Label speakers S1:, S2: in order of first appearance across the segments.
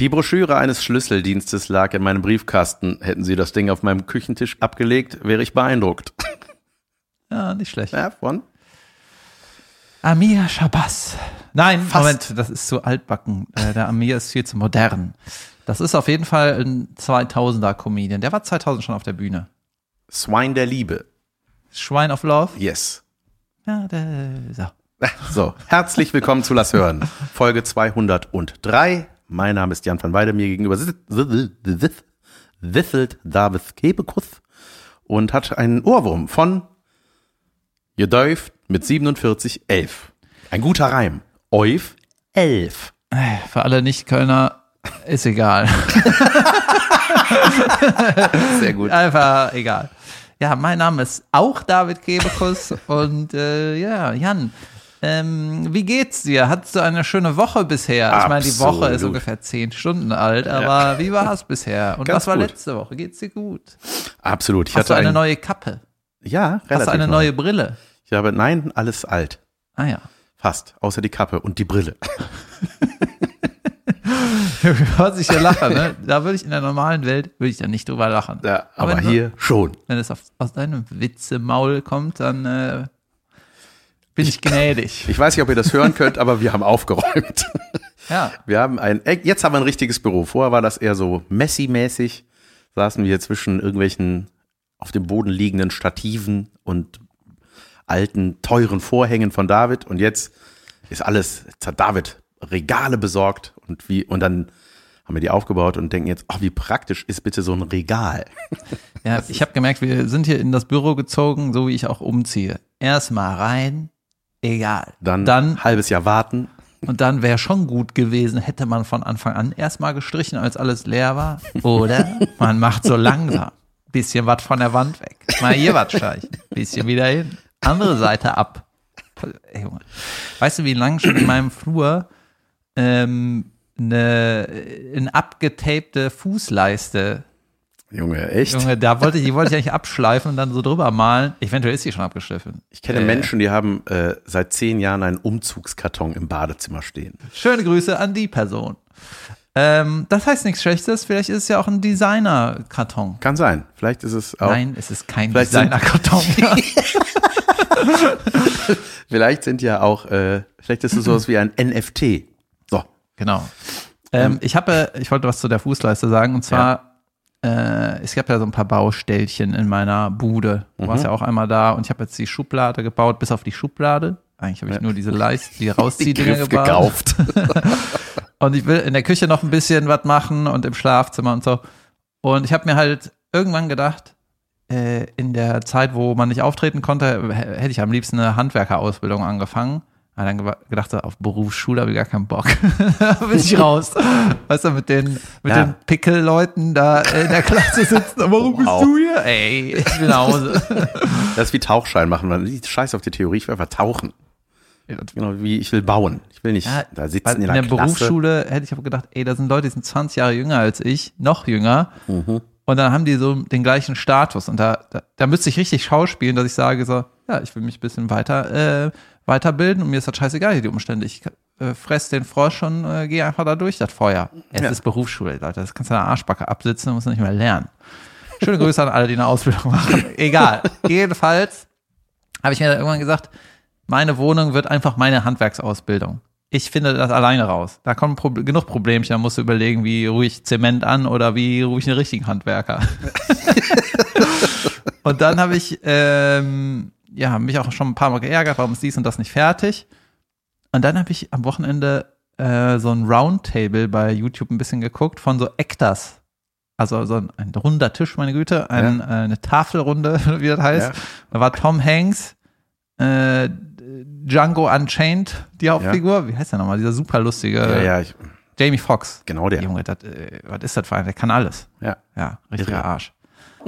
S1: Die Broschüre eines Schlüsseldienstes lag in meinem Briefkasten. Hätten Sie das Ding auf meinem Küchentisch abgelegt, wäre ich beeindruckt.
S2: Ja, nicht schlecht.
S1: Ja, von?
S2: Amir Shabazz. Nein,
S1: Fast.
S2: Moment, das ist zu altbacken. Äh, der Amir ist viel zu modern. Das ist auf jeden Fall ein 2000er Comedian. Der war 2000 schon auf der Bühne.
S1: Swine der Liebe.
S2: Schwein of Love.
S1: Yes.
S2: Ja, der, so.
S1: So, herzlich willkommen zu Lass hören. Folge 203. Mein Name ist Jan van Weide, mir gegenüber wiffelt David Kebekus und hat einen Ohrwurm von Jedäuf mit 4711. Ein guter Reim. Euf 11.
S2: Für alle Nicht-Kölner ist egal.
S1: Sehr gut.
S2: Einfach egal. Ja, mein Name ist auch David Kebekus und äh, ja, Jan, ähm, wie geht's dir? Hattest du eine schöne Woche bisher? Ich meine, die Woche ist
S1: Absolut.
S2: ungefähr zehn Stunden alt, aber wie war es bisher? Und
S1: Ganz
S2: was war
S1: gut.
S2: letzte Woche? Geht's dir gut?
S1: Absolut. Ich
S2: Hast du eine
S1: ein,
S2: neue Kappe?
S1: Ja, relativ
S2: Hast du eine
S1: neu.
S2: neue Brille?
S1: Ich habe, nein, alles alt.
S2: Ah ja.
S1: Fast. Außer die Kappe und die Brille.
S2: Hört sich ja lachen, ne? Da würde ich in der normalen Welt, würde ich da nicht drüber lachen.
S1: Ja, aber
S2: du-
S1: hier schon.
S2: Wenn es auf, aus deinem Witzemaul kommt, dann äh, bin ich gnädig.
S1: Ich weiß nicht, ob ihr das hören könnt, aber wir haben aufgeräumt.
S2: Ja.
S1: Wir haben ein, jetzt haben wir ein richtiges Büro. Vorher war das eher so Messi-mäßig. Saßen wir zwischen irgendwelchen auf dem Boden liegenden Stativen und alten, teuren Vorhängen von David. Und jetzt ist alles, jetzt hat David Regale besorgt und wie, und dann haben wir die aufgebaut und denken jetzt, oh, wie praktisch ist bitte so ein Regal?
S2: Ja, ich habe gemerkt, wir sind hier in das Büro gezogen, so wie ich auch umziehe. Erstmal rein, egal.
S1: Dann,
S2: dann
S1: halbes Jahr warten.
S2: und dann wäre schon gut gewesen, hätte man von Anfang an erstmal gestrichen, als alles leer war. Oder man macht so langsam. Bisschen was von der Wand weg. Mal hier was streichen. Bisschen wieder hin. Andere Seite ab. Ey, Junge. Weißt du, wie lange schon in meinem Flur ähm, eine, eine abgetapte Fußleiste
S1: Junge, echt?
S2: Junge, da wollte ich, die wollte ich eigentlich abschleifen und dann so drüber malen. Eventuell ist die schon abgeschliffen.
S1: Ich kenne
S2: Äh,
S1: Menschen, die haben äh, seit zehn Jahren einen Umzugskarton im Badezimmer stehen.
S2: Schöne Grüße an die Person. Ähm, das heißt nichts Schlechtes, vielleicht ist es ja auch ein Designer-Karton.
S1: Kann sein. Vielleicht ist es auch.
S2: Nein, es ist kein Designer-Karton.
S1: Vielleicht sind ja auch, äh, vielleicht ist es sowas wie ein NFT. So.
S2: genau. Ähm, ich habe, ich wollte was zu der Fußleiste sagen und zwar, äh, es gab ja so ein paar Baustellchen in meiner Bude. Du
S1: Mhm.
S2: warst ja auch einmal da und ich habe jetzt die Schublade gebaut, bis auf die Schublade. Eigentlich habe ich nur diese Leiste, die
S1: Die
S2: Rausziehdinger
S1: Griff
S2: gebaut.
S1: gekauft.
S2: Und ich will in der Küche noch ein bisschen was machen und im Schlafzimmer und so. Und ich habe mir halt irgendwann gedacht, äh, in der Zeit, wo man nicht auftreten konnte, hätte ich am liebsten eine Handwerkerausbildung angefangen. Aber dann ge- gedacht, auf Berufsschule habe ich gar keinen Bock. da bin ich raus. Weißt du, mit den, mit
S1: Ja.
S2: den Pickelleuten da in der Klasse sitzen. Warum
S1: Wow.
S2: bist du hier? Ey, ich will nach Hause.
S1: Das ist wie Tauchschein machen. Man Scheiß auf die Theorie, ich will einfach tauchen. Genau wie ich will bauen. Ich will nicht
S2: Ja,
S1: da sitzen
S2: in
S1: in
S2: der
S1: der.
S2: Berufsschule hätte ich aber gedacht, ey, da sind Leute, die sind 20 Jahre jünger als ich, noch jünger.
S1: Mhm.
S2: Und dann haben die so den gleichen Status. Und da, da, da müsste ich richtig schauspielen, dass ich sage so, ja, ich will mich ein bisschen weiter, äh, weiterbilden und mir ist das scheißegal hier die Umstände. Ich äh, fress den Frosch und äh, gehe einfach da durch, das Feuer. Es
S1: Ja.
S2: ist Berufsschule, Leute. Das kannst du in der Arschbacke absitzen musst nicht mehr lernen. Schöne Grüße an alle, die eine Ausbildung machen. Egal. Jedenfalls habe ich mir irgendwann gesagt, meine Wohnung wird einfach meine Handwerksausbildung. Ich finde das alleine raus. Da kommen Prob genug Problemchen, da musst du überlegen, wie ruhe ich Zement an oder wie ruhe ich einen richtigen Handwerker. und dann habe ich ähm, ja mich auch schon ein paar Mal geärgert, warum ist dies und das nicht fertig. Und dann habe ich am Wochenende äh, so ein Roundtable bei YouTube ein bisschen geguckt von so Actors. Also so ein, ein runder Tisch, meine Güte, ein, äh, eine Tafelrunde, wie das heißt.
S1: Ja.
S2: Da war Tom Hanks, äh, Django Unchained, die Hauptfigur. Wie heißt der nochmal? Dieser super lustige
S1: Ja, ja, ich,
S2: Jamie Foxx.
S1: genau der.
S2: Junge, das, äh, was ist das für ein? Der kann alles.
S1: Ja.
S2: Ja, richtiger
S1: Irre.
S2: Arsch.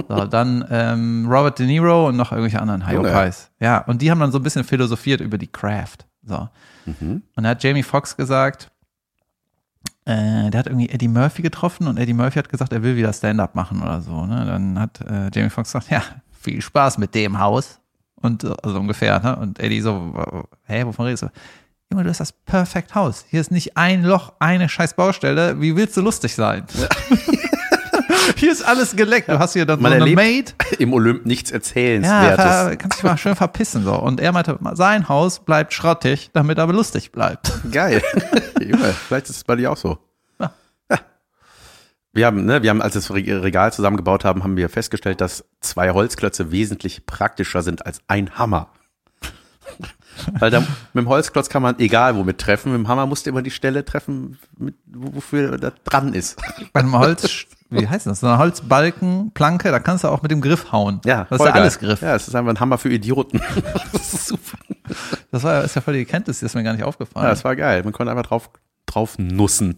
S2: So, dann ähm, Robert De Niro und noch irgendwelche anderen. Hyopies. Ja, und die haben dann so ein bisschen philosophiert über die Craft. So.
S1: Mhm.
S2: Und da hat Jamie Foxx gesagt, äh, der hat irgendwie Eddie Murphy getroffen und Eddie Murphy hat gesagt, er will wieder Stand-up machen oder so. Ne? Dann hat äh, Jamie Foxx gesagt, ja, viel Spaß mit dem Haus. Und äh, also ungefähr, ne? Und Eddie so, hä, wovon redest du? Junge, du hast das Perfect House. Hier ist nicht ein Loch, eine scheiß Baustelle. Wie willst du lustig sein? hier ist alles geleckt. Du hast hier dann
S1: Man
S2: so eine Maid.
S1: im Olymp nichts
S2: Ja,
S1: Erzählenswertes.
S2: ver, kannst dich mal schön verpissen so. Und er meinte, sein Haus bleibt schrottig, damit er aber lustig bleibt.
S1: Geil. Junge, vielleicht ist es bei dir auch so.
S2: Ja.
S1: Ja. Wir haben, ne, wir haben, als wir das Re- Regal zusammengebaut haben, haben wir festgestellt, dass zwei Holzklötze wesentlich praktischer sind als ein Hammer. Weil da, mit dem Holzklotz kann man egal womit treffen, mit dem Hammer musst du immer die Stelle treffen, mit, wo- wofür das dran ist.
S2: Bei einem Holz, wie heißt das? So eine Holzbalken, Planke, da kannst du auch mit dem Griff hauen.
S1: Ja,
S2: das ist ja
S1: geil.
S2: alles Griff.
S1: Ja, es ist einfach ein Hammer für Idioten. Das ist super.
S2: Das war, ist ja voll die Erkenntnis, die ist mir gar nicht
S1: Ja,
S2: aufgefallen.
S1: das war geil. Man konnte einfach drauf, drauf nussen.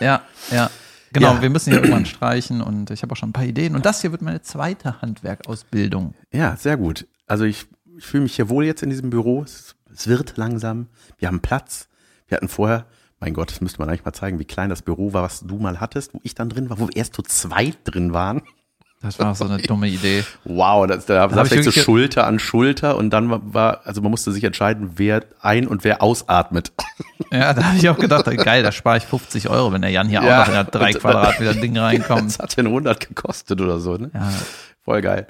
S2: Ja, ja. Genau,
S1: Ja.
S2: wir müssen hier irgendwann streichen und ich habe auch schon ein paar Ideen. Und das hier wird meine zweite Handwerkausbildung.
S1: Ja, sehr gut. Also ich, ich fühle mich hier wohl jetzt in diesem Büro. Es, es wird langsam. Wir haben Platz. Wir hatten vorher, mein Gott, das müsste man eigentlich mal zeigen, wie klein das Büro war, was du mal hattest, wo ich dann drin war, wo wir erst zu zweit drin waren.
S2: Das war so eine dumme Idee.
S1: Wow, das, da
S2: hab
S1: saß
S2: ich
S1: so Schulter an Schulter und dann war- also man musste sich entscheiden, wer ein- und wer ausatmet.
S2: Ja, da habe ich auch gedacht, geil, da spare ich 50 Euro, wenn der Jan hier
S1: Ja.
S2: auch noch in der drei
S1: Und-
S2: Quadratmeter Ding reinkommt.
S1: Das hat nur 100 gekostet oder so, ne?
S2: Ja.
S1: Voll geil.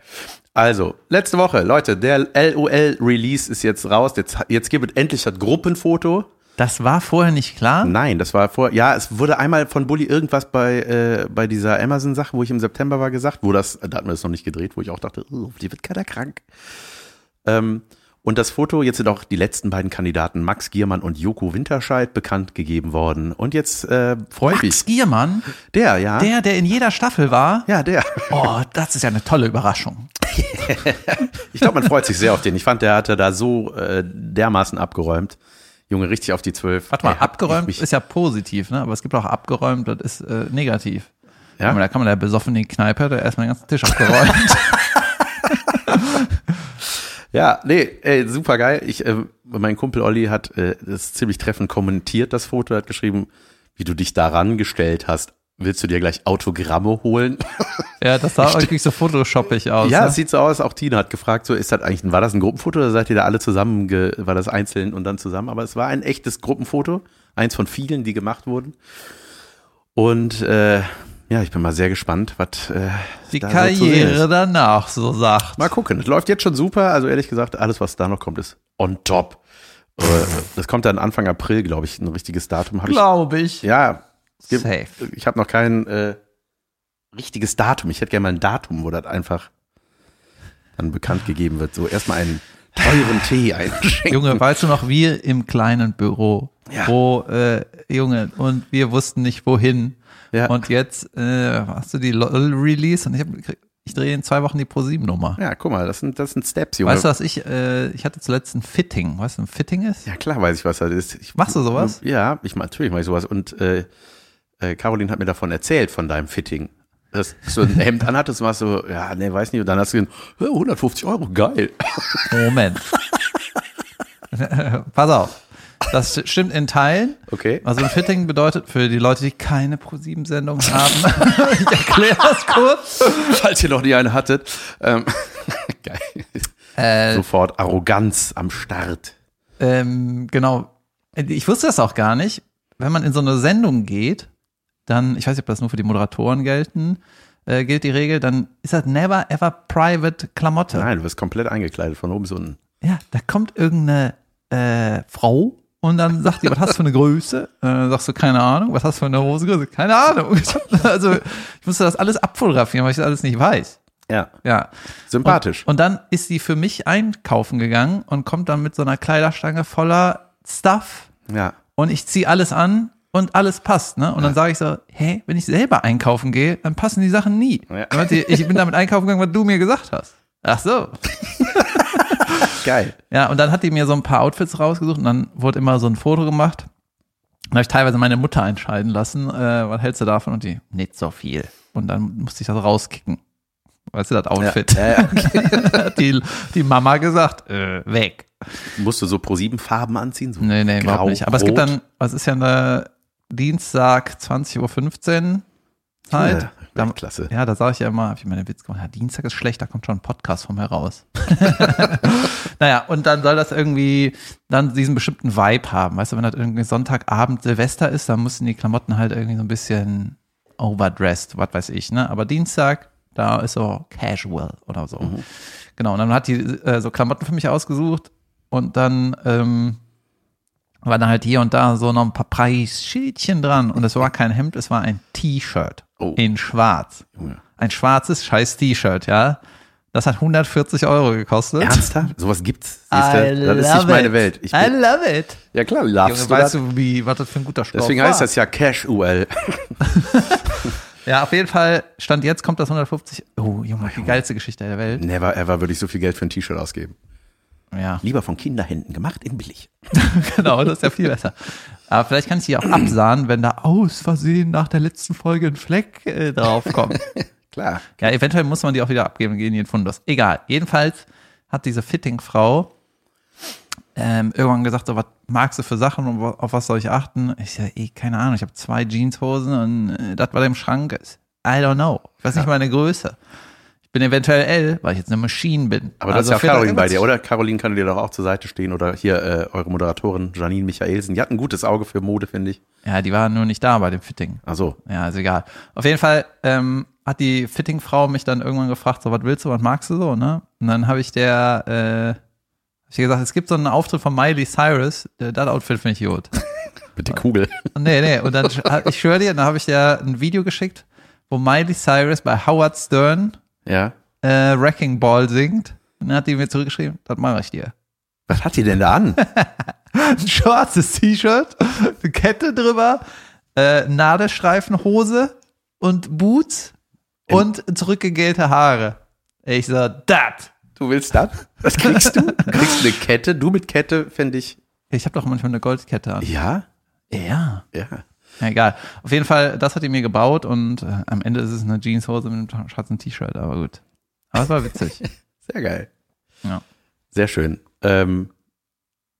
S1: Also, letzte Woche, Leute, der LOL-Release ist jetzt raus. Jetzt, jetzt gibt es endlich das Gruppenfoto.
S2: Das war vorher nicht klar.
S1: Nein, das war vor, ja, es wurde einmal von Bully irgendwas bei, äh, bei dieser Amazon-Sache, wo ich im September war, gesagt, wo das, da hatten wir das noch nicht gedreht, wo ich auch dachte, oh, die wird keiner krank. Ähm, und das Foto, jetzt sind auch die letzten beiden Kandidaten, Max Giermann und Joko Winterscheid, bekannt gegeben worden. Und jetzt äh, freue ich
S2: Max
S1: mich.
S2: Giermann,
S1: Der, ja.
S2: der, der in jeder Staffel war.
S1: ja, der.
S2: Oh, das ist ja eine tolle Überraschung.
S1: Ich glaube, man freut sich sehr auf den. Ich fand, der hatte da so äh, dermaßen abgeräumt. Junge, richtig auf die Zwölf.
S2: Warte mal,
S1: Ey, hab
S2: abgeräumt ist ja positiv, ne? Aber es gibt auch abgeräumt, das ist äh, negativ.
S1: Ja?
S2: Da kann man der besoffen in die Kneipe, der erstmal den ganzen Tisch abgeräumt.
S1: Ja, nee, ey, super geil. Ich, äh, mein Kumpel Olli hat äh, das ziemlich treffend kommentiert, das Foto, hat geschrieben, wie du dich daran gestellt hast. Willst du dir gleich Autogramme holen?
S2: ja, das sah wirklich so photoshoppig aus.
S1: ja,
S2: ne?
S1: es sieht so aus. Auch Tina hat gefragt, so ist das eigentlich, war das ein Gruppenfoto oder seid ihr da alle zusammen, war das einzeln und dann zusammen? Aber es war ein echtes Gruppenfoto, eins von vielen, die gemacht wurden. Und äh, ja, ich bin mal sehr gespannt, was äh,
S2: Die
S1: da so.
S2: Karriere danach so sagt.
S1: Mal gucken. Es läuft jetzt schon super. Also ehrlich gesagt, alles, was da noch kommt, ist on top. Äh, Das kommt dann Anfang April, glaube ich, ein richtiges Datum. Hab ich,
S2: Glaube ich.
S1: ja, gibt,
S2: Safe.
S1: ich habe noch kein äh, richtiges Datum. Ich hätte gerne mal ein Datum, wo das einfach dann bekannt gegeben wird. So erstmal einen teuren Tee einschenken.
S2: Junge, weißt du noch, wir im kleinen Büro,
S1: Ja.
S2: wo, äh, Junge, und wir wussten nicht wohin.
S1: Ja.
S2: Und jetzt äh, hast du die LOL-Release und ich, hab, ich drehe in zwei Wochen die Pro-7-Nummer.
S1: Ja, guck mal, das sind, das sind Steps, Junge.
S2: Weißt du, was ich, äh, ich hatte zuletzt ein Fitting. Weißt du, ein Fitting ist?
S1: ja, klar weiß ich, was das ist. Ich,
S2: Machst du sowas?
S1: Ja, ich natürlich mache ich sowas. Und äh, äh, Caroline hat mir davon erzählt, von deinem Fitting. Dass du so ein Hemd anhattest warst so, ja, nee, weiß nicht. Und dann hast du gesagt, "Ja, 150 Euro, geil.
S2: Moment. Pass auf. Das stimmt in Teilen.
S1: Okay.
S2: Also ein Fitting bedeutet für die Leute, die keine Pro-7-Sendung haben, ich erkläre das kurz.
S1: Falls ihr noch nie eine hattet. Ähm, geil.
S2: Äh,
S1: Sofort Arroganz am Start.
S2: Ähm, genau. Ich wusste das auch gar nicht. Wenn man in so eine Sendung geht, dann, ich weiß nicht, ob das nur für die Moderatoren gelten, äh, gilt die Regel, dann ist das never ever private Klamotte.
S1: Nein, du wirst komplett eingekleidet von oben bis unten.
S2: Ja, da kommt irgendeine äh, Frau und dann sagt die, was hast du für eine Größe? Äh, dann sagst du, keine Ahnung, was hast du für eine Hosengröße? Keine Ahnung. Also ich musste das alles abfotografieren, weil ich das alles nicht weiß.
S1: Ja,
S2: Ja.
S1: sympathisch.
S2: Und dann ist sie für mich einkaufen gegangen und kommt dann mit so einer Kleiderstange voller Stuff
S1: ja.
S2: und ich ziehe alles an und alles passt, ne? Und dann sage ich so, hey, wenn ich selber einkaufen gehe, dann passen die Sachen nie.
S1: Ja.
S2: Ich bin damit einkaufen gegangen, was du mir gesagt hast. Ach so.
S1: Geil.
S2: Ja, und dann hat die mir so ein paar Outfits rausgesucht und dann wurde immer so ein Foto gemacht. Dann habe ich teilweise meine Mutter entscheiden lassen, äh, was hältst du davon? Und die, nicht so viel. Und dann musste ich das rauskicken. Weißt du, das Outfit.
S1: Ja, ja.
S2: Hat die, die Mama gesagt, äh, weg.
S1: Musst du so pro sieben Farben anziehen? So
S2: Nee, nee, überhaupt
S1: grau,
S2: nicht. Aber es gibt
S1: rot?
S2: dann, was ist ja eine Dienstag 20.15 Uhr Zeit.
S1: Ja,
S2: Da,
S1: Weltklasse.
S2: ja, da sage ich ja immer, habe ich mir den Witz gemacht, ja, Dienstag ist schlecht, da kommt schon ein Podcast von mir raus. Naja, und dann soll das irgendwie dann diesen bestimmten Vibe haben. Weißt du, wenn das irgendwie Sonntagabend Silvester ist, dann müssen die Klamotten halt irgendwie so ein bisschen overdressed, was weiß ich, ne? Aber Dienstag, da ist so casual oder so. Genau, und dann hat die äh, so Klamotten für mich ausgesucht und dann ähm, war da halt hier und da so noch ein paar Preisschildchen dran und es war kein Hemd, es war ein T-Shirt
S1: Oh.
S2: in schwarz.
S1: Junge.
S2: Ein schwarzes scheiß T-Shirt, ja. Das hat 140 Euro gekostet.
S1: Ernsthaft? Sowas gibt's? Siehste? Das ist nicht meine Welt. Ich
S2: I love it.
S1: ja klar,
S2: Junge,
S1: lovest du
S2: weißt du, wie, was das für ein guter Stoff
S1: Deswegen
S2: war?
S1: heißt das ja Cash-UL.
S2: Ja, auf jeden Fall, Stand jetzt kommt das 150. Oh, Junge, die geilste Geschichte der Welt.
S1: Never ever würde ich so viel Geld für ein T-Shirt ausgeben.
S2: Ja,
S1: Lieber von Kinderhänden gemacht in billig.
S2: genau, das ist ja viel besser. Aber vielleicht kann ich die auch absahen, wenn da aus Versehen nach der letzten Folge ein Fleck äh, draufkommt.
S1: Klar.
S2: Ja, eventuell muss man die auch wieder abgeben in den Fundus. Egal. Jedenfalls hat diese Fitting-Frau ähm, irgendwann gesagt, so, was magst du für Sachen und auf was soll ich achten? Ich sag, eh, keine Ahnung, ich habe zwei Jeanshosen und äh, das, was im Schrank ist. I don't know. Ich weiß nicht meine Größe. Ich bin eventuell L, weil ich jetzt eine Maschine bin.
S1: Aber das
S2: Also
S1: ist ja
S2: das
S1: Caroline bei dir, oder? Caroline kann dir doch auch zur Seite stehen. Oder hier äh, eure Moderatorin Janine Michaelsen. Die hat ein gutes Auge für Mode, finde ich.
S2: Ja, die war nur nicht da bei dem Fitting.
S1: Ach so.
S2: Ja, ist egal. Auf jeden Fall ähm, hat die Fitting-Frau mich dann irgendwann gefragt, so, was willst du, was magst du so, ne? Und dann habe ich der, äh, hab ich gesagt, es gibt so einen Auftritt von Miley Cyrus, äh, das Outfit finde ich gut.
S1: Mit der Kugel.
S2: Nee, nee, und dann, sch- ich schwöre dir, dann habe ich dir ein Video geschickt, wo Miley Cyrus bei Howard Stern
S1: Ja.
S2: äh, Wrecking Ball singt. Und dann hat die mir zurückgeschrieben, das mache ich dir.
S1: Was hat die denn da an?
S2: Ein schwarzes T-Shirt, eine Kette drüber, äh, Nadelstreifenhose und Boots und zurückgegelte Haare. Ich so, dat.
S1: Du willst das? Was kriegst du? Du kriegst eine Kette. Du mit Kette, fände ich.
S2: Ich habe doch manchmal eine Goldkette an.
S1: Ja?
S2: Ja.
S1: Ja.
S2: Na, egal. Auf jeden Fall, das hat die mir gebaut und äh, am Ende ist es eine Jeanshose mit einem schwarzen T-Shirt, aber gut. Aber es war witzig.
S1: Sehr geil.
S2: Ja.
S1: Sehr schön. Ähm,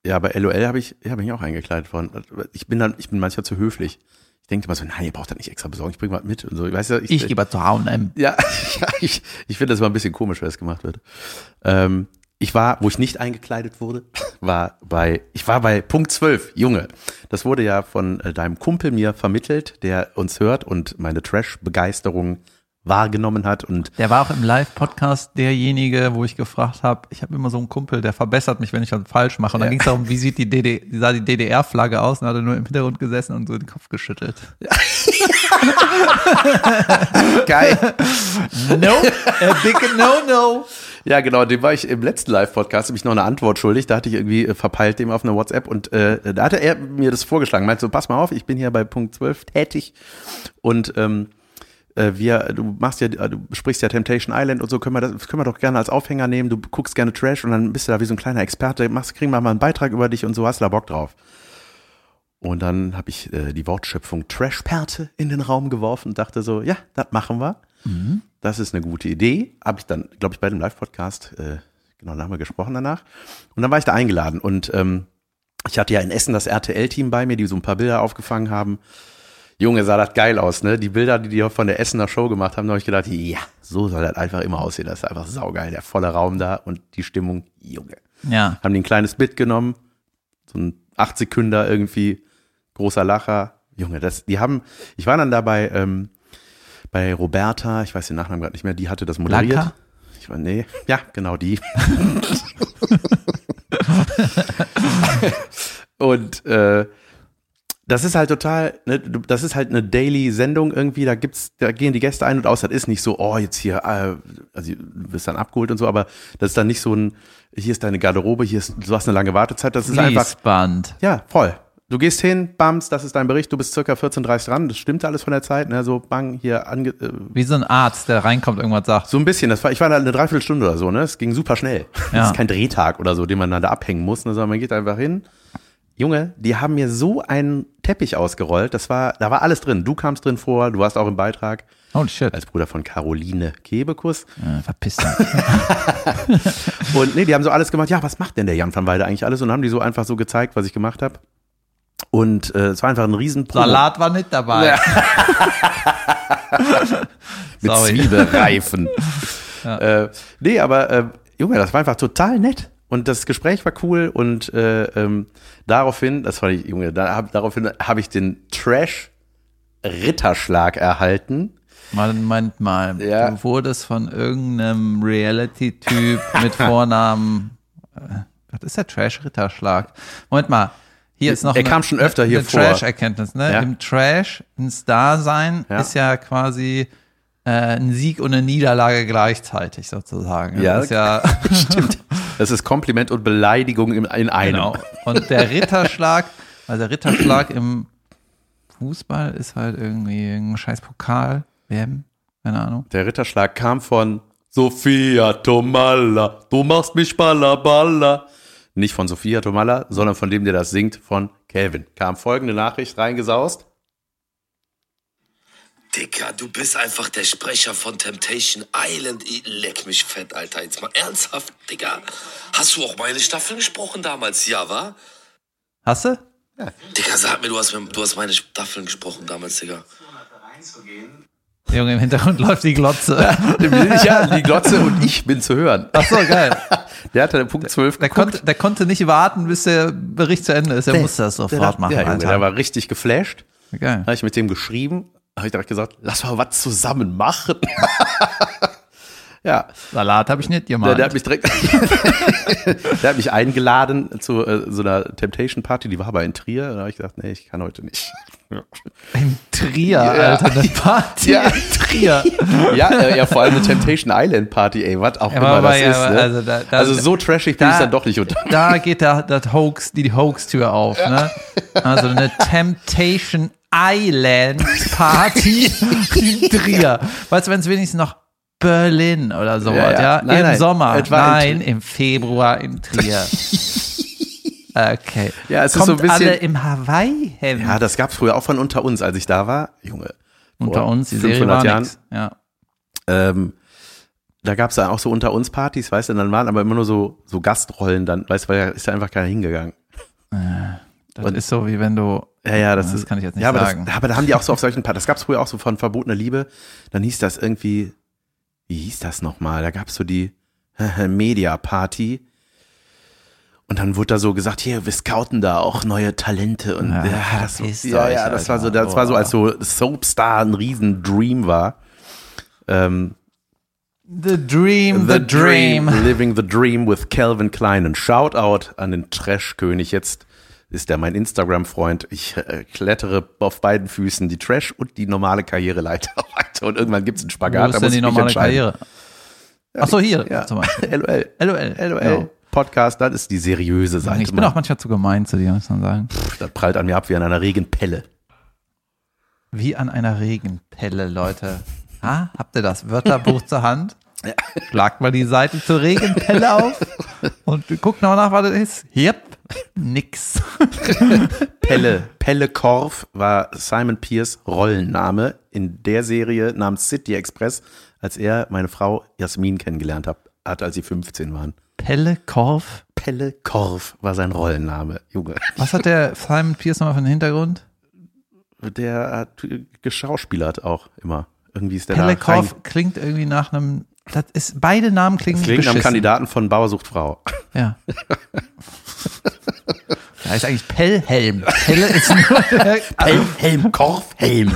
S1: ja, bei LOL habe ich, ja, bin ich auch eingekleidet worden. Ich bin dann, ich bin manchmal zu höflich. Ich denke immer so, nein, ihr braucht das nicht extra besorgen, ich bringe was mit und so. Ich weiß ja,
S2: Ich gehe mal zu H&M.
S1: Ja, ja ich, ich finde das immer ein bisschen komisch, wenn das gemacht wird. Ähm, ich war, wo ich nicht eingekleidet wurde, war bei, ich war bei Punkt 12, Junge. Das wurde ja von äh, deinem Kumpel mir vermittelt, der uns hört und meine Trash-Begeisterung wahrgenommen hat und
S2: Der war auch im Live-Podcast derjenige, wo ich gefragt habe, ich habe immer so einen Kumpel, der verbessert mich, wenn ich was falsch mache. Und dann
S1: Ja.
S2: ging es darum, wie sieht die, DD, wie sah die DDR-Flagge aus? Und hat er nur im Hintergrund gesessen und so den Kopf geschüttelt.
S1: geil.
S2: No, a big no, no.
S1: Ja, genau, dem war ich im letzten Live-Podcast nämlich noch eine Antwort schuldig. Da hatte ich irgendwie äh, verpeilt dem auf eine WhatsApp und äh, da hatte er mir das vorgeschlagen. Meint so, pass mal auf, ich bin hier bei Punkt 12 tätig und ähm, äh, wir, du machst ja, äh, du sprichst ja Temptation Island und so, können wir das können wir doch gerne als Aufhänger nehmen. Du guckst gerne Trash und dann bist du da wie so ein kleiner Experte, machst, kriegen wir mal einen Beitrag über dich und so, hast du da Bock drauf. Und dann habe ich äh, die Wortschöpfung Trashperte in den Raum geworfen und dachte so, ja, das machen wir. Das ist eine gute Idee. Habe ich dann, glaube ich, bei dem Live-Podcast, äh, genau, da haben wir gesprochen danach. Und dann war ich da eingeladen und ähm, ich hatte ja in Essen das RTL-Team bei mir, die so ein paar Bilder aufgefangen haben. Junge, sah das geil aus, ne? Die Bilder, die die von der Essener Show gemacht haben, da habe ich gedacht, ja, so soll das einfach immer aussehen. Das ist einfach saugeil, der volle Raum da und die Stimmung, Junge.
S2: Ja,
S1: Haben die ein kleines Bit genommen, so ein acht Sekünder irgendwie, großer Lacher. Junge, das, die haben, ich war dann dabei ähm, bei Roberta, ich weiß den Nachnamen gerade nicht mehr, die hatte das moderiert.
S2: Blanca?
S1: Ich war, nee, ja, genau die. Und äh, das ist halt total, ne, du- das ist halt eine Daily-Sendung irgendwie, da gibt's, da gehen die Gäste ein und aus, das ist nicht so, oh, jetzt hier, äh, also du wirst dann abgeholt und so, aber das ist dann nicht so ein, hier ist deine Garderobe, hier ist, du hast eine lange Wartezeit, das ist einfach,
S2: Fließband.
S1: ja, voll. Du gehst hin, bams, das ist dein Bericht, du bist circa 14.30 dran, das stimmt alles von der Zeit, ne, so bang, hier ange, äh,
S2: Wie so ein Arzt, der reinkommt, irgendwas sagt.
S1: so ein bisschen, das war, ich war da eine Dreiviertelstunde oder so, ne? Es ging super schnell. Das
S2: Ja.
S1: ist kein Drehtag oder so, den man dann da abhängen muss, ne? sondern man geht einfach hin. Junge, die haben mir so einen Teppich ausgerollt, das war, da war alles drin. Du kamst drin vor, du warst auch im Beitrag
S2: Holy shit.
S1: als Bruder von Caroline Kebekus.
S2: Äh, verpiss dich.
S1: Und nee, die haben so alles gemacht. Ja, was macht denn der Jan van Weide eigentlich alles? Und haben die so einfach so gezeigt, was ich gemacht habe. Und äh, es war einfach ein riesen Promo
S2: Salat war nicht dabei.
S1: mit
S2: Sorry.
S1: Zwiebelreifen. äh, nee, aber äh, Junge, das war einfach total nett. Und das Gespräch war cool und äh, ähm, daraufhin, das fand ich, Junge, da hab, daraufhin habe ich den Trash-Ritterschlag erhalten.
S2: Moment, Moment mal.
S1: Ja.
S2: Du wurdest von irgendeinem Reality-Typ mit Vornamen. Äh, was ist der Trash-Ritterschlag? Moment mal. Hier ist noch
S1: Er kam schon öfter hier
S2: eine
S1: vor.
S2: Trash-Erkenntnis, ne?
S1: Ja.
S2: Im Trash ein Star sein
S1: Ja.
S2: ist ja quasi äh, ein Sieg und eine Niederlage gleichzeitig sozusagen.
S1: Ja,
S2: Das ist ja
S1: Stimmt. Das ist Kompliment und Beleidigung in, in einem.
S2: Genau. Und der Ritterschlag, also der Ritterschlag im Fußball ist halt irgendwie ein scheiß Pokal, WM, keine Ahnung.
S1: Der Ritterschlag kam von Sophia Tomalla, du machst mich balla Nicht von Sophia Tomalla, sondern von dem, der das singt, von Calvin. Kam folgende Nachricht reingesaust.
S3: Dicker, du bist einfach der Sprecher von Temptation Island. Ich Leck mich fett, Alter. Jetzt mal ernsthaft, Digga. Hast du auch meine Staffel gesprochen damals? Ja, wa?
S2: Hast du?
S3: Digga, sag mir, du hast, mir- du hast meine Staffeln gesprochen damals, Digga.
S2: Junge, im Hintergrund läuft die Glotze.
S1: ja, die Glotze und ich bin zu hören.
S2: Ach so, geil.
S1: Der hatte Punkt 12
S2: Der
S1: geguckt.
S2: konnte, der konnte nicht warten, bis der Bericht zu Ende ist. Er musste das sofort machen.
S1: Ja, Junge, der
S2: Alter.
S1: war richtig geflasht.
S2: Geil.
S1: Habe ich mit dem geschrieben, habe ich direkt gesagt, lass mal was zusammen machen. ja,
S2: Salat habe ich nicht
S1: der,
S2: gemacht.
S1: der hat mich direkt, der hat mich eingeladen zu äh, so einer Temptation Party, die war aber in Trier. Da habe ich gesagt, nee, ich kann heute nicht.
S2: in Trier,
S1: Ja.
S2: Alter, eine Party
S1: Ja.
S2: in Trier.
S1: ja, äh, ja, vor allem eine Temptation Island Party, ey, was auch
S2: Ja,
S1: immer
S2: aber-
S1: das
S2: ja,
S1: ist. Ne?
S2: also da- da-
S1: also so trashig bin
S2: da-
S1: ich dann doch nicht unter.
S2: Da geht der, das Hoax, die, die Hoax-Tür auf, ne? Also eine Temptation Island Party in Trier. Weißt du, wenn es wenigstens noch Berlin oder sowas,
S1: Ja,
S2: ja?
S1: ja. Nein,
S2: Im
S1: nein.
S2: Sommer.
S1: Es in
S2: Nein, im Februar in Trier. Okay.
S1: Ja, es ist
S2: Kommt
S1: so ein bisschen-
S2: alle im Hawaii-Hemd.
S1: Ja, das gab's früher auch von unter uns, als ich da war. Junge.
S2: Unter uns, die
S1: 500
S2: Serie war nix. Ja.
S1: Ähm, da gab's dann auch so unter uns Partys, weißt du, dann waren aber immer nur so, so Gastrollen dann, weißt du, weil da ist da einfach keiner hingegangen.
S2: Das
S1: Und-
S2: ist so, wie wenn du
S1: Ja, ja, das,
S2: Das
S1: ist,
S2: kann ich jetzt nicht
S1: ja, aber
S2: sagen.
S1: Das, aber da haben die auch so auf solchen Partys, das gab's früher auch so von Verbotene Liebe, dann hieß das irgendwie, wie hieß das nochmal? Da gab's so die Media Party. Und dann wurde da so gesagt, hier, wir scouten da auch neue Talente und
S2: Ja,
S1: ja, das, ja,
S2: euch,
S1: ja, das war so, das war so, als so Soapstar ein riesen Dream war. Ähm,
S2: The Dream, the, Dream.
S1: Living the Dream with Calvin Klein. Ein Shoutout an den Trash-König. Jetzt ist er mein Instagram-Freund. Ich äh, klettere auf beiden Füßen die Trash- und die normale Karriereleiter weiter. Und irgendwann gibt es einen
S2: Wo
S1: Spagat.
S2: ist
S1: da
S2: denn die normale. Karriere? Ach so, hier
S1: Ja.
S2: zum Beispiel.
S1: LOL.
S2: LOL.
S1: LOL.
S2: Ja.
S1: Podcast, das ist die seriöse Seite.
S2: Ich bin auch manchmal zu gemein zu dir, muss man sagen.
S1: das prallt an mir ab wie an einer Regenpelle.
S2: Wie an einer Regenpelle, Leute. Ha? Habt ihr das Wörterbuch zur Hand? Schlagt mal die Seite zur Regenpelle auf und guckt noch nach, was das ist. Yep, nix.
S1: Pelle. Pelle Korf war Simon Pierce Rollenname in der Serie namens City Express, als er meine Frau Jasmin kennengelernt hat, als sie 15 waren.
S2: Pelle Korf.
S1: Pelle Korf war sein Rollenname, Junge.
S2: Was hat der Simon Pierce nochmal für einen Hintergrund?
S1: Der hat geschauspielert auch immer. Irgendwie ist der
S2: Pelle
S1: da rein,
S2: Korf klingt irgendwie nach einem. Das ist, beide Namen klingen
S1: klingt am
S2: beschissen.
S1: Kandidaten von Bauersucht Frau.
S2: Ja. Da ist eigentlich Pellhelm. Pelle ist nur der,
S1: Helm, Korf, Helm.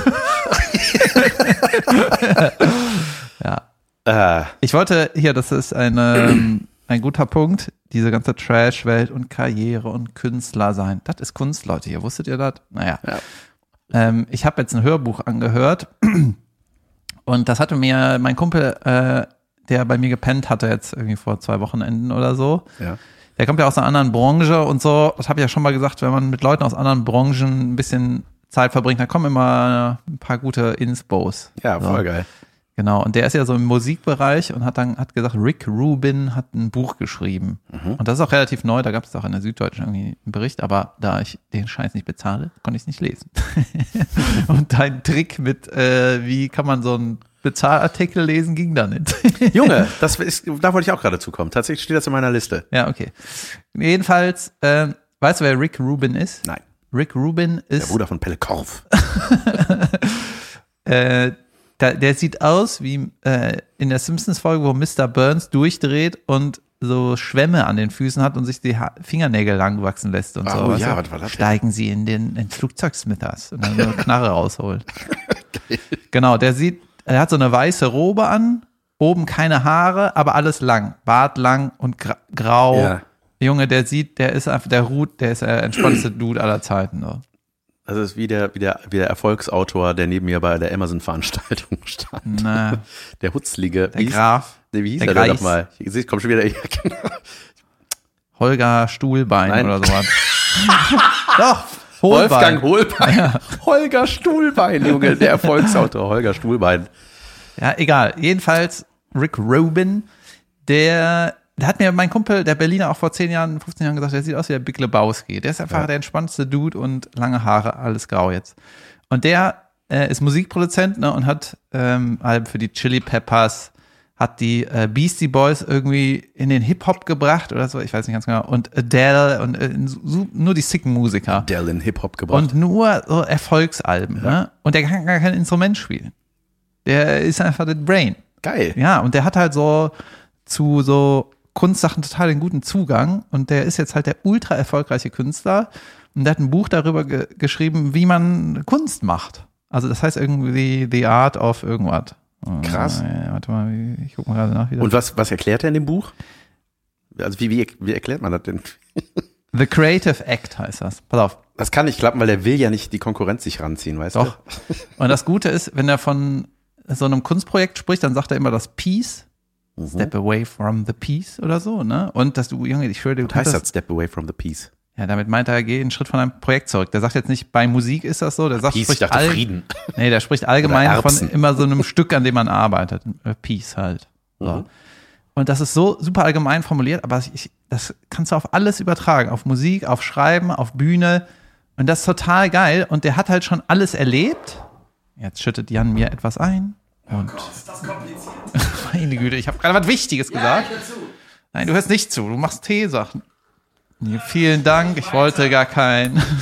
S2: ja.
S1: Äh,
S2: Ich wollte hier, das ist ein, ähm, ein guter Punkt, diese ganze Trash-Welt und Karriere und Künstler sein. Das ist Kunst, Leute, hier wusstet ihr das? Naja.
S1: Ja.
S2: Ähm, ich habe jetzt ein Hörbuch angehört und das hatte mir mein Kumpel, äh, der bei mir gepennt hatte, jetzt irgendwie vor zwei Wochenenden oder so.
S1: ja.
S2: Der kommt ja aus einer anderen Branche und so. Das habe ich ja schon mal gesagt, wenn man mit Leuten aus anderen Branchen ein bisschen Zeit verbringt, dann kommen immer ein paar gute Inspos.
S1: ja,
S2: So.
S1: voll geil.
S2: Genau, und der ist ja so im Musikbereich und hat dann hat gesagt, Rick Rubin hat ein Buch geschrieben. Und das ist auch relativ neu, da gab es auch in der Süddeutschen irgendwie einen Bericht, aber da ich den Scheiß nicht bezahle, konnte ich es nicht lesen. und dein Trick mit, äh, wie kann man so einen Bezahlartikel lesen, ging da nicht.
S1: Junge, das ist, da wollte ich auch gerade zukommen. Tatsächlich steht das in meiner Liste.
S2: ja, okay. Jedenfalls, ähm, weißt du, wer Rick Rubin ist?
S1: Nein,
S2: Rick Rubin
S1: der
S2: ist
S1: Bruder von Pelle Korf.
S2: äh, da, der sieht aus wie äh, in der Simpsons-Folge, wo Mr. Burns durchdreht und so Schwämme an den Füßen hat und sich die ha Fingernägel lang wachsen lässt und
S1: Oh
S2: so.
S1: ja, was war das?
S2: Steigen sie in den, in Flugzeug Smithers und dann eine Knarre rausholt. genau, der sieht, er hat so eine weiße Robe an, oben keine Haare, aber alles lang. Bart lang und gra grau.
S1: Ja.
S2: Junge, der sieht, der ist einfach, der ruht, der ist der entspannteste Dude aller Zeiten. So.
S1: Das ist wie der, wie der, wie der Erfolgsautor, der neben mir bei der Amazon-Veranstaltung stand.
S2: Na,
S1: Der Hutzlige.
S2: der Graf.
S1: nee, wie hieß
S2: der
S1: der denn nochmal? Ich kommt schon wieder. Ja, genau.
S2: Holger Stuhlbein
S1: Nein.
S2: oder sowas. Doch,
S1: Wolfgang
S2: Hohlbein.
S1: Hohlbein. Holger Stuhlbein, Junge. Der Erfolgsautor, Holger Stuhlbein.
S2: Ja, egal. Jedenfalls Rick Rubin, der, der hat mir mein Kumpel, der Berliner, auch vor 10 Jahren, 15 Jahren gesagt, der sieht aus wie der Big Lebowski. Der ist einfach
S1: Ja.
S2: der entspannteste Dude und lange Haare, alles grau jetzt. Und der äh, ist Musikproduzent ne, und hat ähm, halt für die Chili Peppers, hat die äh, Beastie Boys irgendwie in den Hip-Hop gebracht oder so, ich weiß nicht ganz genau. Und Adele und äh, nur die sicken Musiker.
S1: Der in Hip-Hop gebracht.
S2: Und nur so Erfolgsalben. Ne? Und der kann gar kein Instrument spielen. Der ist einfach das Brain.
S1: Geil.
S2: Ja, und der hat halt so zu so Kunstsachen total den guten Zugang. Und der ist jetzt halt der ultra erfolgreiche Künstler. Und der hat ein Buch darüber ge geschrieben, wie man Kunst macht. Also das heißt irgendwie The Art of irgendwas.
S1: Krass.
S2: Äh, warte mal, ich guck mal gerade nach. Wie das
S1: Und was, was erklärt er in dem Buch? Also wie, wie, wie erklärt man das denn?
S2: The Creative Act heißt das. Pass auf.
S1: Das kann nicht klappen, weil der will ja nicht die Konkurrenz sich ranziehen, weißt
S2: Doch.
S1: du?
S2: Und das Gute ist, wenn er von so einem Kunstprojekt spricht, dann sagt er immer das Peace.
S1: Mhm.
S2: Step away from the peace oder so, ne? Und dass du, Junge, ich schwöre, du
S1: Was heißt das Step away from the peace?
S2: Ja, damit meint er, geh einen Schritt von einem Projekt zurück. Der sagt jetzt nicht, bei Musik ist das so, der sagt,
S1: Peace, ich
S2: spricht
S1: dachte
S2: all-
S1: Frieden.
S2: Nee, der spricht allgemein von immer so einem Stück, an dem man arbeitet. Äh, Peace halt. So.
S1: Mhm.
S2: Und das ist so super allgemein formuliert, aber ich, das kannst du auf alles übertragen. Auf Musik, auf Schreiben, auf Bühne. Und das ist total geil. Und der hat halt schon alles erlebt. Jetzt schüttet Jan mir etwas ein. Und meine Güte, ich habe gerade was Wichtiges gesagt. Nein, du hörst nicht zu. Du machst Teesachen. Vielen Dank. Ich wollte gar keinen.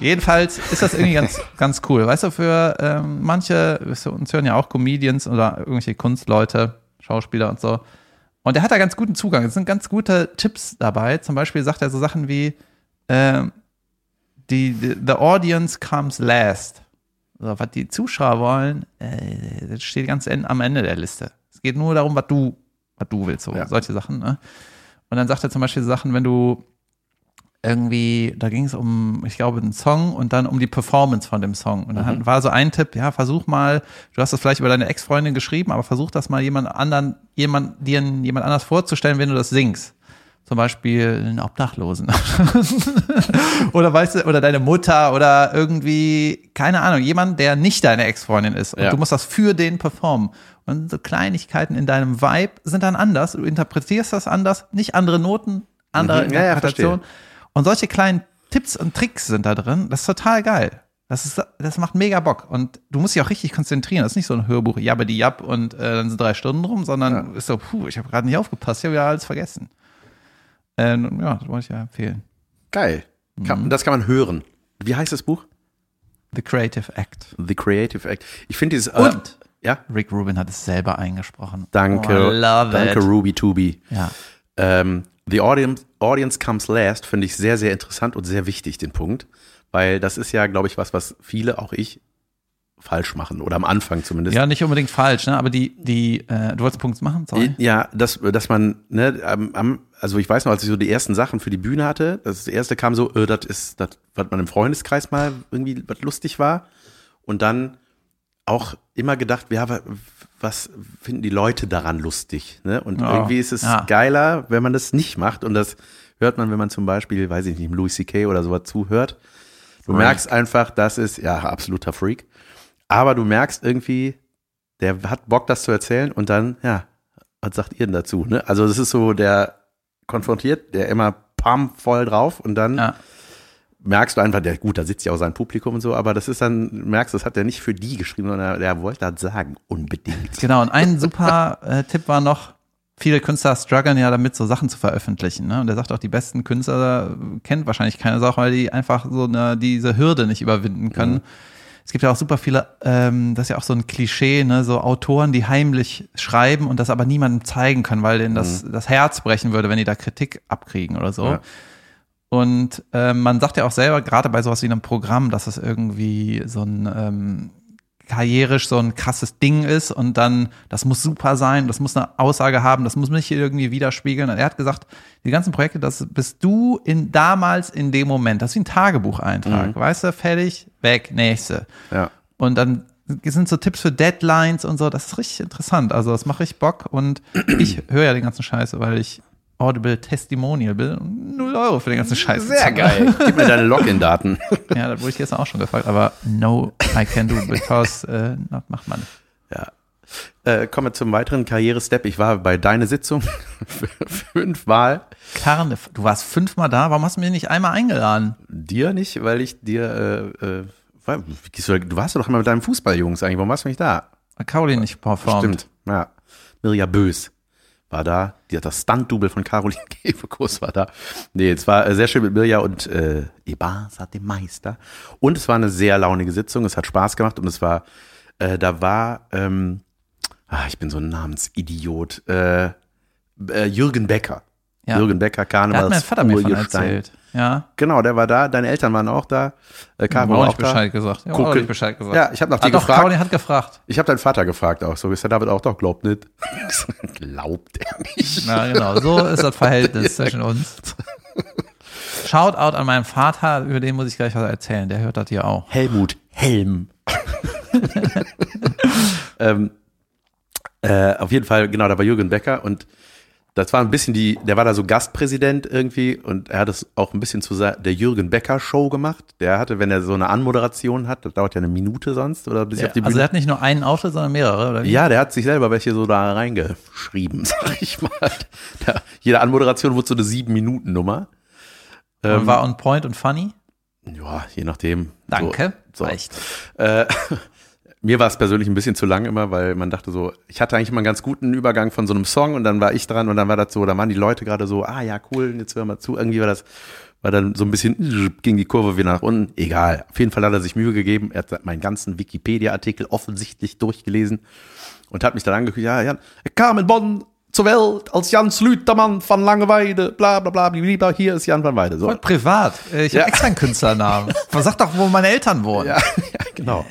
S2: Jedenfalls ist das irgendwie ganz, ganz cool. Weißt du, für ähm, manche, weißt du, uns hören ja auch Comedians oder irgendwelche Kunstleute, Schauspieler und so. Und der hat da ganz guten Zugang. Es sind ganz gute Tipps dabei. Zum Beispiel sagt er so Sachen wie, ähm, die, die, the audience comes last. So, was die Zuschauer wollen, äh, das steht ganz am Ende der Liste. Es geht nur darum, was du, was du willst, so
S1: Ja.
S2: solche Sachen. Ne? Und dann sagt er zum Beispiel Sachen, wenn du irgendwie, da ging es um, ich glaube, einen Song und dann um die Performance von dem Song. Und dann hat- war so ein Tipp, ja, versuch mal, du hast das vielleicht über deine Ex-Freundin geschrieben, aber versuch das mal jemand anderen, jemand, dir jemand anders vorzustellen, wenn du das singst. Zum Beispiel einen Obdachlosen. oder weißt du, oder deine Mutter oder irgendwie, keine Ahnung, jemand, der nicht deine Ex-Freundin ist. Und
S1: Ja.
S2: du musst das für den performen. Und so Kleinigkeiten in deinem Vibe sind dann anders. Du interpretierst das anders, nicht andere Noten, andere
S1: Mhm. Ja, ja,
S2: Interpretation. und solche kleinen Tipps und Tricks sind da drin. Das ist total geil. Das, ist, das macht mega Bock. Und du musst dich auch richtig konzentrieren. Das ist nicht so ein Hörbuch, jabbedi jabb und äh, dann sind drei Stunden rum, sondern ist so, puh, ich habe gerade nicht aufgepasst, ich habe ja alles vergessen. Ähm, ja, das wollte ich ja empfehlen.
S1: Geil. Kann, Das kann man hören. Wie heißt das Buch?
S2: The Creative Act.
S1: The Creative Act. Ich finde dieses.
S2: Und?
S1: Ja,
S2: Rick Rubin hat es selber eingesprochen.
S1: danke.
S2: Oh,
S1: danke,
S2: it.
S1: Ruby Tubi.
S2: Ja.
S1: Ähm, the audience, audience comes last finde ich sehr, sehr interessant und sehr wichtig, den Punkt. Weil das ist ja, glaube ich, was, was viele, auch ich, falsch machen. Oder am Anfang zumindest.
S2: ja, nicht unbedingt falsch, ne? aber die, die, äh, du wolltest Punkt machen? Sorry.
S1: Ja, dass, dass man, ne, am, am, also ich weiß noch, als ich so die ersten Sachen für die Bühne hatte, das erste kam so, äh, das ist das, was man im Freundeskreis mal irgendwie was lustig war. Und dann auch immer gedacht, ja, wa- was finden die Leute daran lustig? Ne? Und
S2: Ja,
S1: irgendwie ist es
S2: ja.
S1: geiler, wenn man das nicht macht. Und das hört man, wenn man zum Beispiel, weiß ich nicht, Louis C.K. oder sowas zuhört. Du
S2: Freak.
S1: merkst einfach, das ist, ja, absoluter Freak. Aber du merkst irgendwie, der hat Bock, das zu erzählen und dann, ja, was sagt ihr denn dazu? Ne? Also das ist so, der konfrontiert, der immer pam voll drauf und dann
S2: Ja.
S1: Merkst du einfach, der gut, da sitzt ja auch sein Publikum und so, aber das ist dann, merkst, das hat er nicht für die geschrieben, sondern der wollte das sagen, unbedingt.
S2: Genau, und ein super äh, Tipp war noch, viele Künstler strugglen ja damit, so Sachen zu veröffentlichen. Ne? Und er sagt auch, die besten Künstler äh, kennt wahrscheinlich keine Sache, weil die einfach so eine, diese Hürde nicht überwinden können. es gibt ja auch super viele, ähm, das ist ja auch so ein Klischee, ne, so Autoren, die heimlich schreiben und das aber niemandem zeigen können, weil denen das, das Herz brechen würde, wenn die da Kritik abkriegen oder so.
S1: Ja.
S2: Und ähm, man sagt ja auch selber, gerade bei sowas wie einem Programm, dass es irgendwie so ein ähm, karrierisch so ein krasses Ding ist und dann, das muss super sein, das muss eine Aussage haben, das muss mich irgendwie widerspiegeln. Und er hat gesagt, die ganzen Projekte, das bist du in damals in dem Moment, das ist wie ein Tagebucheintrag, weißt du, fertig, weg, nächste.
S1: Ja.
S2: Und dann sind so Tipps für Deadlines und so, das ist richtig interessant. Also das macht richtig Bock und ich höre ja den ganzen Scheiß, weil ich Audible Testimonial und Null Euro für den ganzen Scheiß.
S1: Sehr geil. Gib mir deine Login-Daten.
S2: Ja, das wurde ich gestern auch schon gefragt, aber no, I can do because äh, not macht man.
S1: Ja. Äh, kommen wir zum weiteren Karrierestep. Ich war bei deiner Sitzung fünfmal.
S2: Karne, du warst fünfmal da, warum hast du mich nicht einmal eingeladen?
S1: Dir nicht, weil ich dir, äh, äh, du, du warst doch immer mit deinen Fußballjungs eigentlich. Warum warst du nicht da?
S2: Caroline nicht performt.
S1: Stimmt. Ja. Mirja Bös war da. Die hat das Stunt-Double von Caroline Kebekus war da. Nee, es war äh, sehr schön mit Mirja und äh, Ebasa, dem Meister. Und es war eine sehr launige Sitzung. Es hat Spaß gemacht und es war, äh, da war, ähm, ah, ich bin so ein Namensidiot, äh, äh, Jürgen Becker.
S2: Ja.
S1: Jürgen Becker,
S2: Da hat mein Vater mir von erzählt. Ja.
S1: Genau, der war da. Deine Eltern waren auch da. Äh, Caro
S2: auch
S1: war
S2: nicht
S1: auch da.
S2: Bescheid gesagt. Ja, auch nicht Bescheid gesagt.
S1: Ja, ich habe nach dir
S2: Ah, doch,
S1: gefragt.
S2: Caroline hat gefragt.
S1: Ich habe deinen Vater gefragt auch. So ist der David auch doch, glaubt nicht. glaubt er nicht.
S2: Ja, genau. So ist das Verhältnis zwischen uns. Shoutout an meinen Vater, über den muss ich gleich was erzählen. Der hört das hier auch.
S1: Helmut Helm. ähm, äh, auf jeden Fall, genau, da war Jürgen Becker und das war ein bisschen die, der war da so Gastpräsident irgendwie und er hat es auch ein bisschen zu der Jürgen Becker Show gemacht. Der hatte, wenn er so eine Anmoderation hat, das dauert ja eine Minute sonst oder bis
S2: Ja,
S1: auf die
S2: also
S1: Bühne.
S2: er hat nicht nur einen Auftritt, sondern mehrere, oder wie?
S1: Ja, der hat sich selber welche so da reingeschrieben, sag ich mal. Da, jede Anmoderation wurde so eine Sieben-Minuten-Nummer.
S2: Und war on point und funny.
S1: Ja, je nachdem.
S2: Danke.
S1: So, so.
S2: Reicht.
S1: Äh, mir war es persönlich ein bisschen zu lang immer, weil man dachte so, ich hatte eigentlich immer einen ganz guten Übergang von so einem Song und dann war ich dran und dann war das so, da waren die Leute gerade so, ah ja, cool, jetzt hören wir zu. Irgendwie war das, war dann so ein bisschen, ging die Kurve wieder nach unten. Egal. Auf jeden Fall hat er sich Mühe gegeben. Er hat meinen ganzen Wikipedia-Artikel offensichtlich durchgelesen und hat mich dann angeguckt, ja, Jan, er kam in Bonn zur Welt als Jans Lütermann von Langeweide, bla bla bla, bla, hier ist Jan van Weide. So.
S2: Voll privat. Äh, Ich
S1: Ja.
S2: habe extra einen Künstlernamen. Sag doch, wo meine Eltern wohnen.
S1: Ja, ja, genau.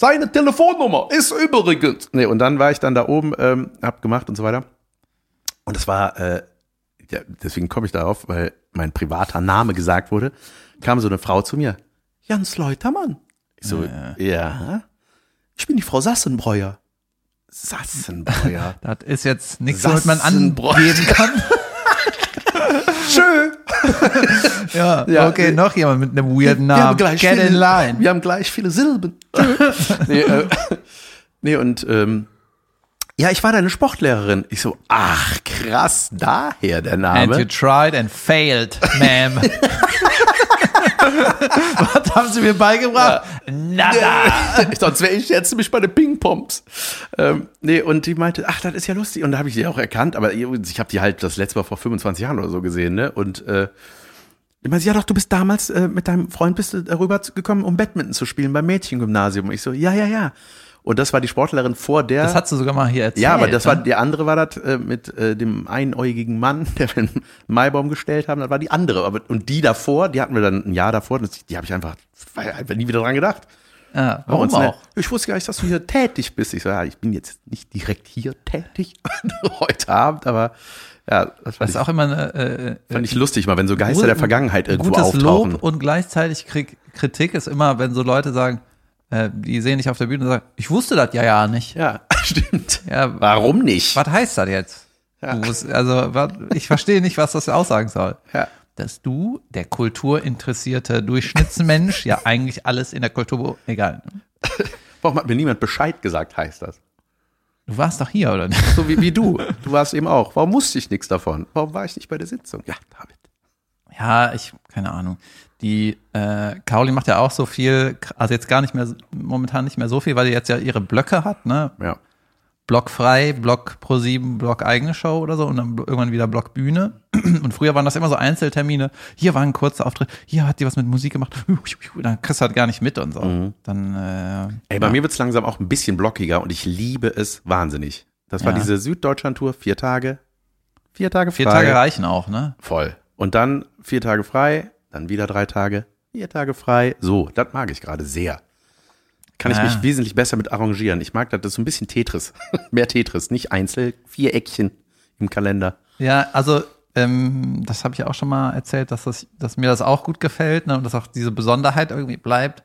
S1: Seine Telefonnummer ist übrigens. Nee, und dann war ich dann da oben, ähm, hab gemacht und so weiter. Und es war, äh, ja, deswegen komme ich darauf, weil mein privater Name gesagt wurde, kam so eine Frau zu mir. Jans Leutermann. Ich so, ja. Ich bin die Frau Sassenbreuer. Sassenbreuer.
S2: Das ist jetzt nichts, womit man angeben kann.
S1: Schön.
S2: Ja,
S1: Ja,
S2: okay, noch jemand mit einem weirden
S1: Wir haben
S2: Namen.
S1: gleich
S2: Get
S1: viele,
S2: in line.
S1: Wir haben gleich viele Silben. nee, äh, nee, und ähm, ja, ich war deine Sportlehrerin. Ich so, ach krass, daher der
S2: And you
S1: Name.
S2: tried and failed, ma'am. Was haben sie mir beigebracht? Nada.
S1: Sonst wäre ich jetzt nämlich bei den Ping-Pomps. Ähm, nee, und die meinte, ach, das ist ja lustig. Und da habe ich die auch erkannt, aber ich habe die halt das letzte Mal vor 25 Jahren oder so gesehen, ne? Und äh, ich meinte, ja doch, du bist damals äh, mit deinem Freund bist du darüber gekommen, um Badminton zu spielen beim Mädchengymnasium. Ich so, ja, ja, ja. Und das war die Sportlerin vor der.
S2: Das hast du sogar mal hier erzählt.
S1: Ja, aber das war,
S2: ne?
S1: die andere war das äh, mit äh, dem einäugigen Mann, der wir einen Maibaum gestellt haben, das war die andere. Aber, und die davor, die hatten wir dann ein Jahr davor, das, die habe ich einfach, einfach nie wieder dran gedacht.
S2: Ja,
S1: Bei
S2: warum
S1: uns, ne?
S2: auch?
S1: Ich wusste gar nicht, dass du hier tätig bist. Ich so, ja, ich bin jetzt nicht direkt hier tätig heute Abend, aber ja, das
S2: Das ist
S1: ich,
S2: auch immer eine, äh,
S1: fand ich lustig, mal wenn so Geister der Vergangenheit irgendwo
S2: gutes
S1: auftauchen.
S2: Lob und gleichzeitig Krieg, Kritik ist immer, wenn so Leute sagen, äh, die sehen dich auf der Bühne und sagen, ich wusste das ja ja nicht.
S1: Ja, stimmt.
S2: Ja,
S1: Warum nicht?
S2: was heißt das jetzt?
S1: Ja.
S2: Du musst, also, was, ich verstehe nicht, was das aussagen soll.
S1: Ja.
S2: Dass du, der kulturinteressierte Durchschnittsmensch, ja eigentlich alles in der Kultur, egal.
S1: Warum hat mir niemand Bescheid gesagt, heißt das?
S2: Du warst doch hier, oder nicht?
S1: So wie, wie du. Du warst eben auch. Warum wusste ich nichts davon? Warum war ich nicht bei der Sitzung? Ja, David.
S2: Ja, ich, keine Ahnung. Die äh, Caroline macht ja auch so viel, also jetzt gar nicht mehr, momentan nicht mehr so viel, weil die jetzt ja ihre Blöcke hat, ne?
S1: Ja.
S2: Block frei, Block pro sieben, Block eigene Show oder so und dann irgendwann wieder Block Bühne. Und früher waren das immer so Einzeltermine. Hier war ein kurzer Auftritt, hier hat die was mit Musik gemacht. Dann kriegst du halt gar nicht mit und so. Dann, äh,
S1: Ey, bei mir wird's langsam auch ein bisschen blockiger und ich liebe es wahnsinnig. Das war
S2: Ja.
S1: diese Süddeutschland-Tour, vier Tage. Vier Tage frei.
S2: vier Tage reichen auch, ne?
S1: Voll. Und dann vier Tage frei, dann wieder drei Tage, vier Tage frei. So, das mag ich gerade sehr. Kann ich
S2: Ja.
S1: mich wesentlich besser mit arrangieren. Ich mag das, das ist so ein bisschen Tetris. Mehr Tetris, nicht Einzel, vier Eckchen im Kalender.
S2: Ja, also ähm, das habe ich auch schon mal erzählt, dass, das, dass mir das auch gut gefällt ne, und dass auch diese Besonderheit irgendwie bleibt.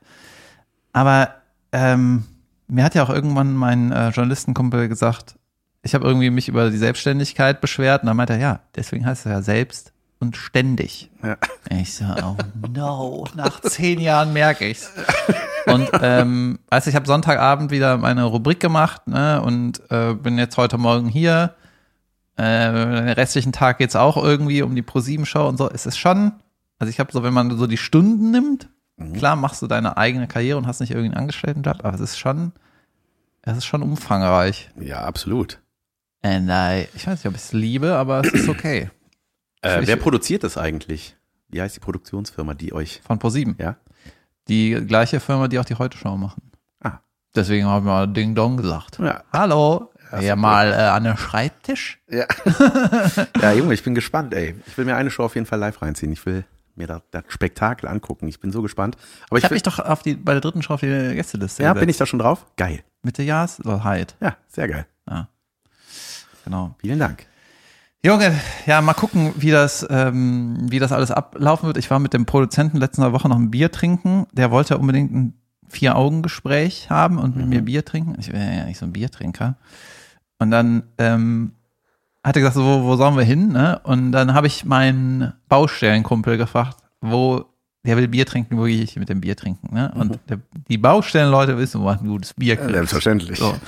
S2: Aber ähm, mir hat ja auch irgendwann mein äh, Journalistenkumpel gesagt, ich habe irgendwie mich über die Selbstständigkeit beschwert und dann meinte er, ja, deswegen heißt es ja selbst und ständig.
S1: Ja.
S2: Ich so, oh no, nach zehn Jahren merke ich's. Und ähm, also ich habe Sonntagabend wieder meine Rubrik gemacht ne, und äh, bin jetzt heute Morgen hier. Äh, den restlichen Tag geht's auch irgendwie um die Pro-7-Show und so. Es ist schon, also ich habe so, wenn man so die Stunden nimmt, klar machst du deine eigene Karriere und hast nicht irgendeinen Angestelltenjob, aber es ist schon, es ist schon umfangreich.
S1: Ja, absolut.
S2: And I, ich weiß nicht, ob ich es liebe, aber es ist okay.
S1: Äh, wer produziert das eigentlich? Wie heißt die Produktionsfirma, die euch,
S2: Von Pro7.
S1: ja?
S2: Die gleiche Firma, die auch die Heute-Show machen.
S1: Ah.
S2: Deswegen haben wir mal Ding Dong gesagt.
S1: Ja.
S2: Hallo,
S1: Ja,
S2: mal äh, an den Schreibtisch.
S1: Ja. ja, Junge, ich bin gespannt, ey. Ich will mir eine Show auf jeden Fall live reinziehen. Ich will mir das, das Spektakel angucken. Ich bin so gespannt. Aber
S2: Ich
S1: ich,
S2: habe mich doch auf die, bei der dritten Show auf die Gästeliste
S1: ja,
S2: gesetzt.
S1: bin ich da schon drauf? Geil.
S2: Mitte Jahres oder Hyde.
S1: Ja, sehr geil.
S2: Ja. Genau.
S1: Vielen Dank.
S2: Junge, ja, mal gucken, wie das, ähm, wie das alles ablaufen wird. Ich war mit dem Produzenten letzte Woche noch ein Bier trinken. Der wollte unbedingt ein Vier-Augen-Gespräch haben und mit mir Bier trinken. Ich bin ja nicht so ein Biertrinker. Und dann ähm, hat er gesagt, so, wo, wo sollen wir hin? Ne? Und dann habe ich meinen Baustellenkumpel gefragt, wo der will Bier trinken, wo gehe ich mit dem Bier trinken? Ne? Und der, die Baustellenleute wissen, wo man ein gutes Bier kriegt.
S1: Selbstverständlich.
S2: So. Und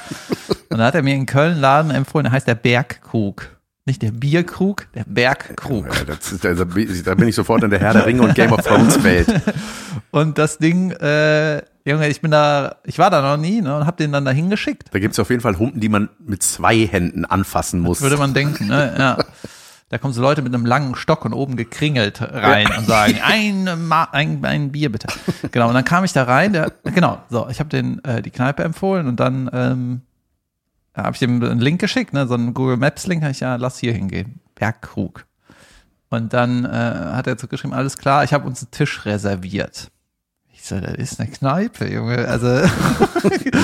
S2: dann hat er mir in Köln einen Laden empfohlen, der heißt der Bergkrug. Nicht der Bierkrug, der Bergkrug.
S1: Ja, das ist, also, da bin ich sofort in der Herr der Ringe und Game of Thrones Welt.
S2: Und das Ding, äh, Junge, ich bin da, ich war da noch nie, ne, und hab den dann da hingeschickt.
S1: Da gibt's auf jeden Fall Humpen, die man mit zwei Händen anfassen muss.
S2: Würde man denken, ne, ja. Da kommen so Leute mit einem langen Stock und oben gekringelt rein und sagen, ein, Ma ein, ein Bier bitte. Genau, und dann kam ich da rein, der, genau, so, ich habe den äh, die Kneipe empfohlen und dann ähm, habe ich dem einen Link geschickt, ne, so einen Google Maps Link, hab ich ja, lass hier hingehen, Bergkrug. Und dann äh, hat er zurückgeschrieben, alles klar, ich habe uns einen Tisch reserviert. Ich so, das ist eine Kneipe, Junge. Also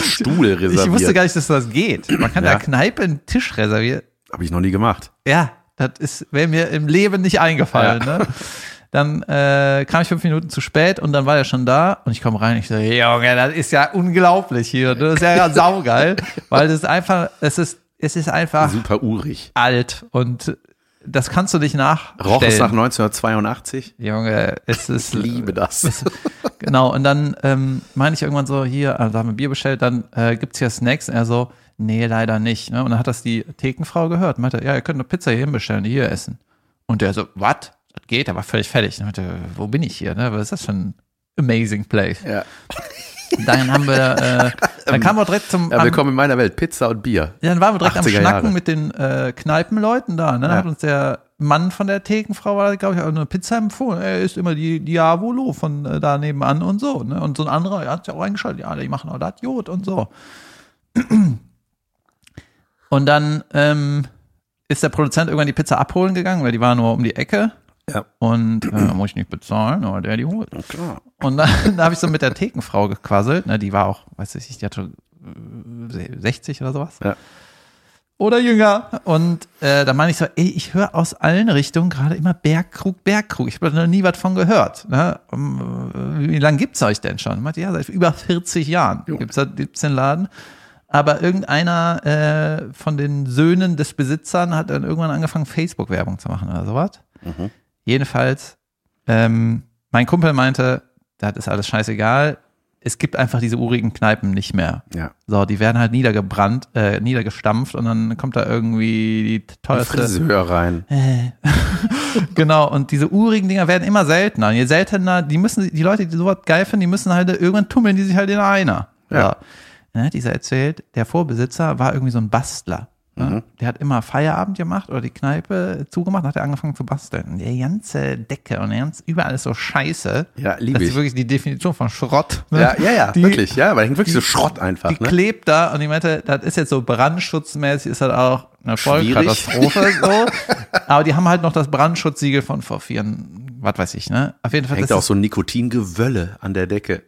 S1: Stuhl reserviert.
S2: ich wusste gar nicht, dass das geht. Man kann
S1: Ja.
S2: der Kneipe einen Tisch reservieren.
S1: Habe ich noch nie gemacht.
S2: Ja, das ist wäre mir im Leben nicht eingefallen. Ne? Dann äh, kam ich fünf Minuten zu spät und dann war er schon da und ich komme rein. Ich so, Junge, das ist ja unglaublich hier. Das ist ja saugeil, weil das ist einfach, es ist, es ist einfach
S1: Super urig.
S2: alt und das kannst du nicht nachstellen.
S1: Roch es nach 1982?
S2: Junge, es ist
S1: Ich liebe das.
S2: Genau, und dann ähm, meine ich irgendwann so, hier, also haben wir Bier bestellt, dann äh, gibt's hier Snacks. Und er so, nee, leider nicht. Ne? Und dann hat das die Thekenfrau gehört. Meinte, ja, ihr könnt eine Pizza hier hinbestellen, die hier essen. Und der so, was? Geht, aber völlig fertig. Und meinte, wo bin ich hier? Ne? Was ist das für ein amazing place?
S1: Ja.
S2: Dann haben wir, äh, dann kamen wir direkt zum,
S1: ja, willkommen in meiner Welt. Pizza und Bier.
S2: ja, dann waren wir direkt am
S1: 80er
S2: Schnacken
S1: Jahre.
S2: mit den äh, Kneipenleuten da. Ne?
S1: Ja.
S2: Hat uns der Mann von der Thekenfrau, war, glaube ich, auch eine Pizza empfohlen. Er ist immer die Diavolo von äh, da nebenan und so. Ne? Und so ein anderer, er hat sich auch eingeschaltet, ja, die machen auch das Jod und so. Und dann ähm, ist der Produzent irgendwann die Pizza abholen gegangen, weil die war nur um die Ecke.
S1: Ja.
S2: Und äh, muss ich nicht bezahlen, aber der die holt.
S1: Klar.
S2: Und dann, da habe ich so mit der Thekenfrau gequasselt. Ne, die war auch, weiß ich, die hatte äh, 60 oder sowas.
S1: Ja.
S2: Oder jünger. Und äh, da meine ich so, ey, ich höre aus allen Richtungen gerade immer Bergkrug, Bergkrug. Ich habe noch nie was von gehört. Ne? Um, äh, Wie lange gibt's euch denn schon? Ich meinte, ja, seit über 40 Jahren gibt's, da- gibt's den Laden. Aber irgendeiner äh, von den Söhnen des Besitzern hat dann irgendwann angefangen, Facebook-Werbung zu machen oder sowas. Jedenfalls, ähm, mein Kumpel meinte, das ist alles scheißegal. Es gibt einfach diese urigen Kneipen nicht mehr.
S1: Ja.
S2: So, die werden halt niedergebrannt, äh, niedergestampft und dann kommt da irgendwie die teuerste.
S1: Friseur rein.
S2: Genau, und diese urigen Dinger werden immer seltener. Und je seltener, die müssen, die Leute, die sowas geil finden, die müssen halt irgendwann tummeln die sich halt in einer.
S1: Ja.
S2: So. Ne, dieser erzählt, der Vorbesitzer war irgendwie so ein Bastler. Ne? Der hat immer Feierabend gemacht oder die Kneipe zugemacht, hat er angefangen zu basteln. Und Die ganze Decke und ganz, überall ist so scheiße.
S1: Ja, lieb
S2: Das
S1: ich.
S2: ist wirklich die Definition von Schrott. ne?
S1: Ja, ja, ja,
S2: Die-
S1: wirklich, ja, weil hängt wirklich so Schrott einfach,
S2: Die
S1: ne?
S2: klebt da und ich meinte, das ist jetzt so brandschutzmäßig, ist das auch eine. Vollkatastrophe so. Aber die haben halt noch das Brandschutzsiegel von vor vier, was weiß ich, ne? Auf jeden Fall,
S1: Hängt auch so ein Nikotingewölle an der Decke.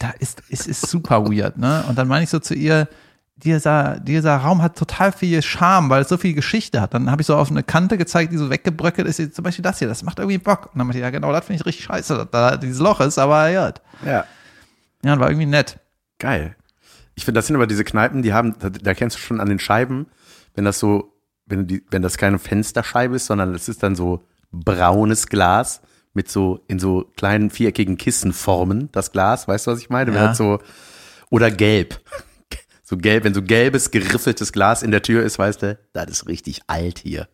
S2: da ist, es ist super weird, ne? Und dann meine ich so zu ihr, dieser, dieser Raum hat total viel Charme, weil es so viel Geschichte hat. Dann habe ich so auf eine Kante gezeigt, die so weggebröckelt ist, zum Beispiel das hier, das macht irgendwie Bock. Und dann meinte ich, ja genau, das finde ich richtig scheiße, dass da dieses Loch ist, aber ja.
S1: Ja.
S2: Ja, und war irgendwie nett.
S1: Geil. Ich finde, das sind aber diese Kneipen, die haben, da, da kennst du schon an den Scheiben, wenn das so, wenn die, wenn das keine Fensterscheibe ist, sondern das ist dann so braunes Glas mit so in so kleinen viereckigen Kissenformen, das Glas, weißt du, was ich meine? Wenn
S2: Ja.
S1: das so, oder gelb. So gelb, wenn so gelbes, geriffeltes Glas in der Tür ist, weißt du, das ist richtig alt hier.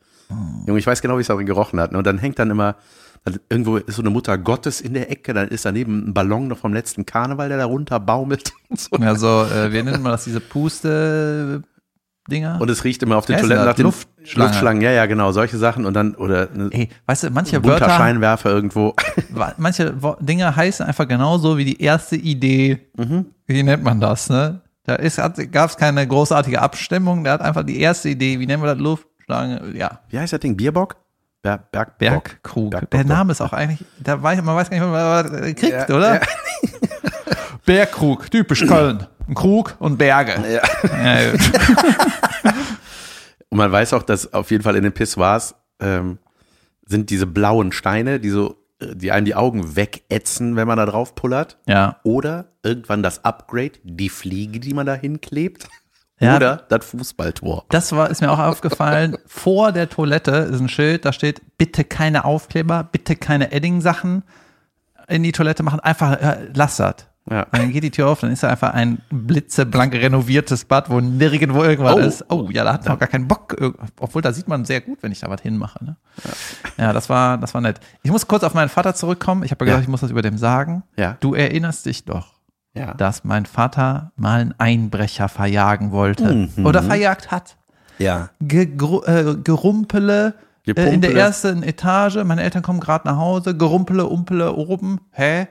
S1: Junge, ich weiß genau, wie es auch gerochen hat. ne? Und dann hängt dann immer, dann irgendwo ist so eine Mutter Gottes in der Ecke, dann ist daneben ein Ballon noch vom letzten Karneval, der da runter baumelt. So.
S2: Ja, so, äh, wie nennt man das, diese Puste-Dinger?
S1: und es riecht immer auf den
S2: ist
S1: Toiletten nach den
S2: Luftschlange.
S1: Luftschlangen. Ja, ja, genau, solche Sachen. Und dann, oder
S2: Ey, weißt du, manche Wörter,
S1: Scheinwerfer irgendwo.
S2: manche Dinge heißen einfach genauso wie die erste Idee.
S1: Mhm.
S2: Wie nennt man das, ne? Da gab es keine großartige Abstimmung, der hat einfach die erste Idee, wie nennen wir das, Luftschlange, ja,
S1: Wie heißt das Ding? Bierbock? Ber Bergbock.
S2: Bergkrug.
S1: Bergbock,
S2: der. Name ist auch eigentlich, da weiß, man weiß gar nicht, was man was kriegt,
S1: Ja,
S2: oder?
S1: ja.
S2: Bergkrug, typisch Köln. Ein Krug und Berge.
S1: Ja.
S2: Ja.
S1: Und man weiß auch, dass auf jeden Fall in den Pissoirs ähm, sind diese blauen Steine, die so, die einem die Augen wegätzen, wenn man da drauf pullert.
S2: ja.
S1: Oder irgendwann das Upgrade, die Fliege, die man da hinklebt.
S2: Ja.
S1: Oder das Fußballtor.
S2: Das war, ist mir auch aufgefallen. Vor der Toilette ist ein Schild, da steht, bitte keine Aufkleber, bitte keine Edding-Sachen in die Toilette machen, einfach, äh, lass das.
S1: Ja.
S2: Und dann geht die Tür auf, dann ist da einfach ein blitzeblank renoviertes Bad, wo nirgendwo irgendwas
S1: Oh.
S2: ist. Oh, ja, da hat man auch gar keinen Bock. Obwohl, da sieht man sehr gut, wenn ich da was hinmache. Ne? Ja. das war, das war nett. Ich muss kurz auf meinen Vater zurückkommen. Ich habe ja
S1: Ja.
S2: gesagt, ich muss das über dem sagen.
S1: Ja.
S2: Du erinnerst dich doch,
S1: Ja.
S2: dass mein Vater mal einen Einbrecher verjagen wollte.
S1: Mhm.
S2: Oder verjagt hat.
S1: Ja.
S2: Gegru äh, Gerumpele äh, in der ersten Etage. Meine Eltern kommen gerade nach Hause. Gerumpele, Umpele oben. Hä?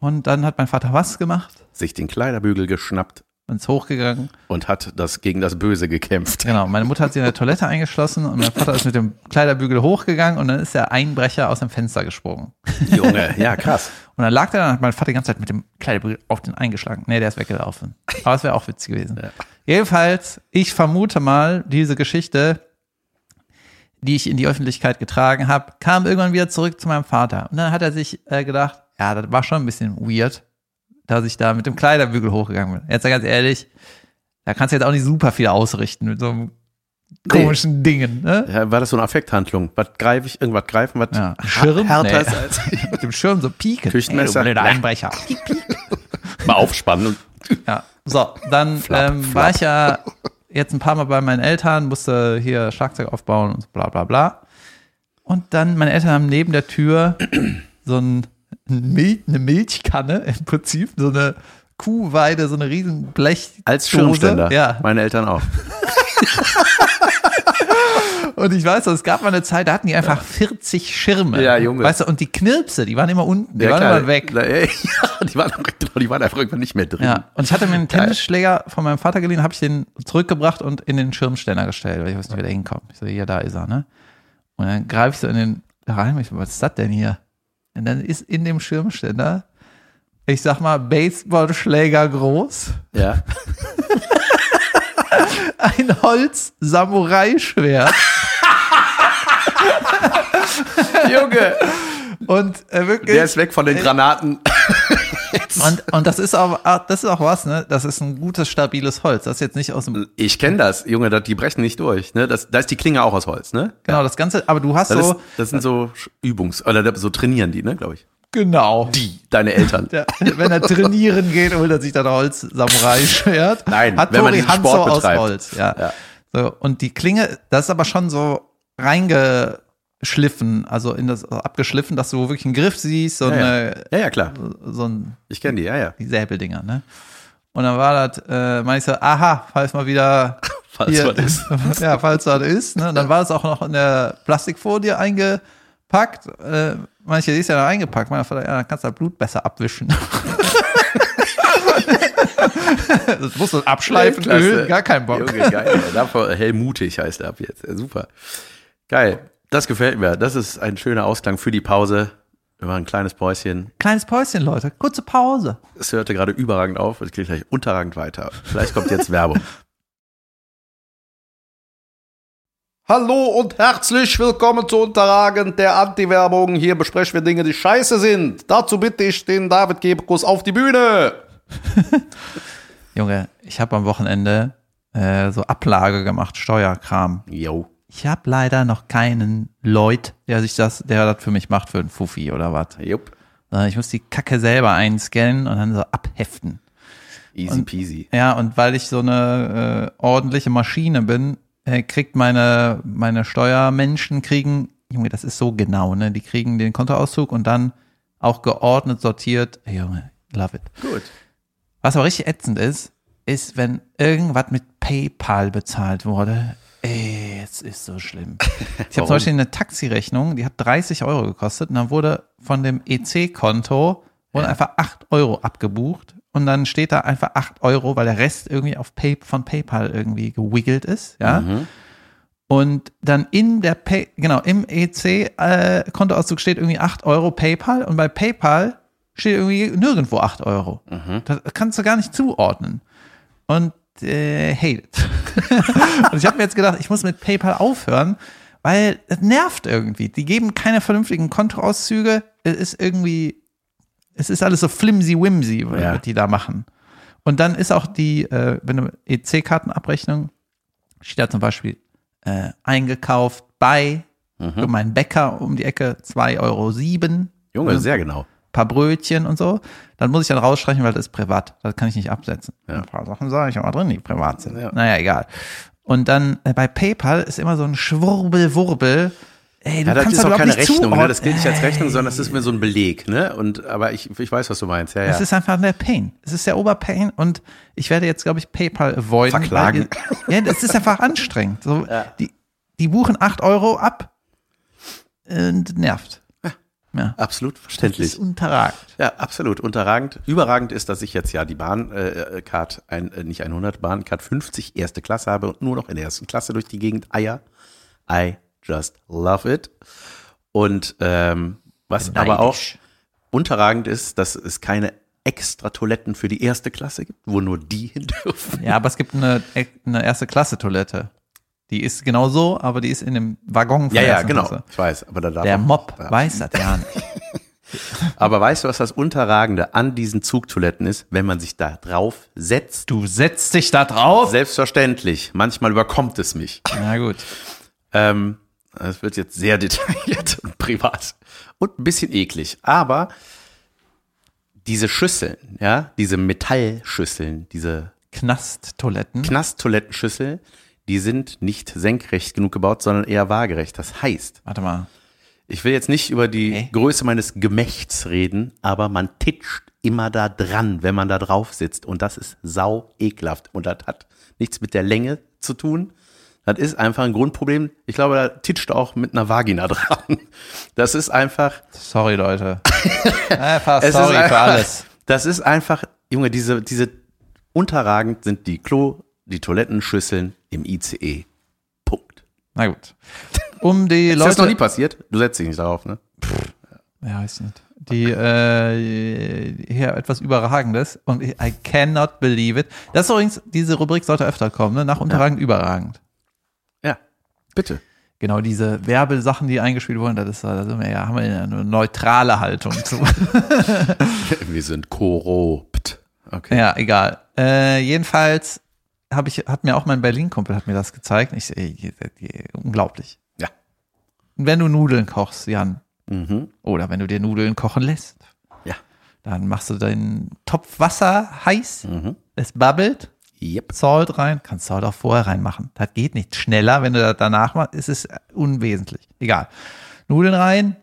S2: Und dann hat mein Vater was gemacht?
S1: Sich den Kleiderbügel geschnappt
S2: Und ist hochgegangen.
S1: und hat das gegen das Böse gekämpft.
S2: Genau, meine Mutter hat sie in der Toilette eingeschlossen und mein Vater ist mit dem Kleiderbügel hochgegangen und dann ist der Einbrecher aus dem Fenster gesprungen.
S1: Junge, ja, krass.
S2: Und dann lag der dann, hat mein Vater die ganze Zeit mit dem Kleiderbügel auf den eingeschlagen. Nee, der ist weggelaufen. Aber es wäre auch witzig gewesen. Jedenfalls, ich vermute mal, diese Geschichte, die ich in die Öffentlichkeit getragen habe, kam irgendwann wieder zurück zu meinem Vater. Und dann hat er sich äh, gedacht, ja, das war schon ein bisschen weird, dass ich da mit dem Kleiderbügel hochgegangen bin. Jetzt ganz ehrlich, da kannst du jetzt auch nicht super viel ausrichten mit so einem komischen Dingen. Ne?
S1: Ja, war das so eine Affekthandlung? Was greife ich, irgendwas greifen, was
S2: Ja.
S1: Schirm? härter
S2: Nee.
S1: ist als
S2: mit dem Schirm so pieken.
S1: Küchenmesser.
S2: Ey, du blöder Einbrecher.
S1: mal aufspannen. Und
S2: Ja, so, dann
S1: Flap,
S2: ähm,
S1: flap.
S2: war ich ja jetzt ein paar Mal bei meinen Eltern, musste hier Schlagzeug aufbauen und so bla bla bla. Und dann, meine Eltern haben neben der Tür so ein, ein Mil eine Milchkanne im Prinzip, so eine Kuhweide, so eine riesen Blech.
S1: als Schirmständer.
S2: Ja,
S1: Meine Eltern auch.
S2: und ich weiß, es gab mal eine Zeit, da hatten die einfach 40 Schirme.
S1: Ja, Junge.
S2: Weißt du, und die Knirpse, die waren immer unten, die
S1: Ja,
S2: waren
S1: klar.
S2: immer weg.
S1: Ja, die, waren die waren einfach irgendwann nicht mehr drin.
S2: Ja, und ich hatte mir einen Tennisschläger von meinem Vater geliehen, habe ich den zurückgebracht und in den Schirmständer gestellt, weil ich weiß nicht, wie der hinkommt. Ich so, ja, da ist er, ne? Und dann greife ich so in den rein ich so, was ist das denn hier? Und dann ist in dem Schirmständer, ich sag mal, Baseballschläger groß,
S1: ja.
S2: ein Holz-Samurai-Schwert
S1: Junge,
S2: und äh, wirklich.
S1: der ist weg von den Granaten.
S2: Und, und das ist auch, ah, das ist auch was, ne? Das ist ein gutes, stabiles Holz. Das ist jetzt nicht aus dem,
S1: Ich kenne das, Junge, das, die brechen nicht durch. Ne? Das, da ist die Klinge auch aus Holz, ne?
S2: genau, das Ganze, aber du hast
S1: Das,
S2: so,
S1: ist, das sind so Übungs- oder so trainieren die, ne, glaube ich.
S2: genau.
S1: Die, deine Eltern.
S2: Der, wenn er trainieren geht, holt er sich dann Holz Samurai-Schwert.
S1: Nein,
S2: hat
S1: wenn man
S2: Tori
S1: diesen
S2: Hanzo
S1: Sport
S2: aus
S1: betreibt.
S2: Holz. Ja.
S1: Ja.
S2: So, und die Klinge, das ist aber schon so reingeschliffen, also in das abgeschliffen, dass du wirklich einen Griff siehst, so
S1: Ja, ja.
S2: eine,
S1: ja, ja, klar.
S2: so ein
S1: Ich kenne die, ja, ja.
S2: die Säbeldinger, ne? Und dann war das, äh, meine ich so, aha, falls mal wieder
S1: Falls
S2: hier,
S1: was ist.
S2: ja, falls was ist. Ne? Und dann war es auch noch in der Plastikfolie eingepackt. Äh, manche die ist ja noch eingepackt. Meine Vater, ja, dann kannst du das Blut besser abwischen. das musst du abschleifen, ölen, gar kein Bock.
S1: Junge, geil. Dafür hellmutig heißt er ab jetzt. Ja, super. Geil. Das gefällt mir. Das ist ein schöner Ausklang für die Pause. Wir machen ein kleines Päuschen.
S2: Kleines Päuschen, Leute. Kurze Pause.
S1: Es hörte gerade überragend auf. Es geht gleich unterragend weiter. Vielleicht kommt jetzt Werbung. Hallo und herzlich willkommen zu Unterragend der Anti-Werbung. Hier besprechen wir Dinge, die scheiße sind. Dazu bitte ich den David Gebekus auf die Bühne.
S2: Junge, ich habe am Wochenende äh, so Ablage gemacht, Steuerkram.
S1: Jo.
S2: Ich habe leider noch keinen Leut, der sich das, der das für mich macht für einen Fuffi oder was.
S1: Jupp.
S2: Ich muss die Kacke selber einscannen und dann so abheften.
S1: Easy peasy.
S2: Ja, und weil ich so eine äh, ordentliche Maschine bin, äh, kriegt meine, meine Steuermenschen kriegen, Junge, das ist so genau, ne? Die kriegen den Kontoauszug und dann auch geordnet sortiert. Ey, Junge, love it.
S1: Gut.
S2: Was aber richtig ätzend ist, ist, wenn irgendwas mit PayPal bezahlt wurde. Ey, es ist so schlimm. Ich habe zum? Beispiel eine Taxirechnung, die hat 30 Euro gekostet und dann wurde von dem EC-Konto wurden einfach 8 Euro abgebucht und dann steht da einfach 8 Euro, weil der Rest irgendwie auf Pay von PayPal irgendwie gewiggelt ist, ja. Und dann in der Pay, genau, im EC-Kontoauszug steht irgendwie 8 Euro PayPal und bei PayPal steht irgendwie nirgendwo 8 Euro. Das kannst du gar nicht zuordnen. Und äh, hate it. und ich habe mir jetzt gedacht, ich muss mit PayPal aufhören, weil es nervt irgendwie. Die geben keine vernünftigen Kontoauszüge. Es ist irgendwie, es ist alles so flimsy-wimsy,
S1: Ja.
S2: was die da machen. Und dann ist auch die, äh, wenn du EC-Kartenabrechnung, steht da zum Beispiel äh, eingekauft bei für meinen Bäcker um die Ecke 2,07 Euro.
S1: Junge, sehr genau.
S2: Paar Brötchen und so, dann muss ich dann rausstreichen, weil das ist privat. Das kann ich nicht absetzen. Ein paar Sachen sage ich aber drin, die privat sind.
S1: Ja.
S2: Naja, egal. Und dann äh, bei PayPal ist immer so ein Schwurbelwurbel. Ey, du
S1: Ja, das
S2: kannst
S1: ist auch keine Rechnung, ne? das gilt nicht als Rechnung, sondern das ist mir so ein Beleg, ne? Und aber ich, ich weiß, was du meinst. Ja, ja.
S2: Es ist einfach der Pain. Es ist der Oberpain und ich werde jetzt, glaube ich, PayPal avoiden.
S1: Verklagen.
S2: Weil, ja, das ist einfach anstrengend. So, die, die buchen 8 Euro ab und nervt. Ja.
S1: Absolut
S2: Das
S1: verständlich.
S2: ist unterragend.
S1: Ja, absolut. Unterragend. Überragend ist, dass ich jetzt ja die Bahncard, äh, Card ein, äh, nicht 100, Bahncard 50 erste Klasse habe und nur noch in der ersten Klasse durch die Gegend eier. I just love it. Und ähm, was aber auch
S2: Neidisch.
S1: unterragend ist, dass es keine extra Toiletten für die erste Klasse gibt, wo nur die hin dürfen.
S2: Ja, aber es gibt eine, eine erste Klasse Toilette. Die ist genau so, aber die ist in dem Waggon
S1: Ja, ja, genau. Ich weiß, aber da darf
S2: Der Mob
S1: ja.
S2: weiß das ja nicht.
S1: Aber weißt du, was das Unterragende an diesen Zugtoiletten ist, wenn man sich da drauf setzt?
S2: Du setzt dich da drauf?
S1: Selbstverständlich. Manchmal überkommt es mich.
S2: Na gut.
S1: Ähm, es wird jetzt sehr detailliert und privat und ein bisschen eklig. Aber diese Schüsseln, ja, diese Metallschüsseln, diese
S2: Knasttoiletten.
S1: Knasttoilettenschüssel, die sind nicht senkrecht genug gebaut, sondern eher waagerecht. Das heißt,
S2: Warte mal.
S1: ich will jetzt nicht über die
S2: Hä?
S1: Größe meines Gemächts reden, aber man titscht immer da dran, wenn man da drauf sitzt. Und das ist sau ekelhaft. Und das hat nichts mit der Länge zu tun. Das ist einfach ein Grundproblem. Ich glaube, da titscht auch mit einer Vagina dran. Das ist einfach,
S2: Sorry, Leute. Einfach sorry
S1: ist einfach,
S2: für alles.
S1: Das ist einfach, Junge, diese, diese unterragend sind die Klo, die Toilettenschüsseln im ICE. Punkt.
S2: Na gut. Um die
S1: Ist das noch nie
S2: Leute.
S1: passiert? Du setzt dich nicht darauf, ne?
S2: Ja, weiß nicht. Die, äh, hier etwas Überragendes. Und ich- I cannot believe it. Das ist übrigens, diese Rubrik sollte öfter kommen, ne? Nach unterragend, überragend.
S1: Ja. Bitte.
S2: Genau, diese Werbesachen, die eingespielt wurden, das ist, da sind wir ja, haben wir ja eine neutrale Haltung zu.
S1: Wir sind korrupt. Okay.
S2: ja, egal. Äh, jedenfalls habe ich, hat mir auch mein Berlin-Kumpel hat mir das gezeigt. Ich, ey, unglaublich.
S1: Ja.
S2: Wenn du Nudeln kochst, Jan,
S1: Mhm.
S2: oder wenn du dir Nudeln kochen lässt,
S1: Ja.
S2: dann machst du deinen Topf Wasser heiß,
S1: Mhm.
S2: es babbelt,
S1: Yep.
S2: Salt rein, kannst Salt auch vorher reinmachen. Das geht nicht schneller, wenn du das danach machst, ist es unwesentlich. Egal. Nudeln rein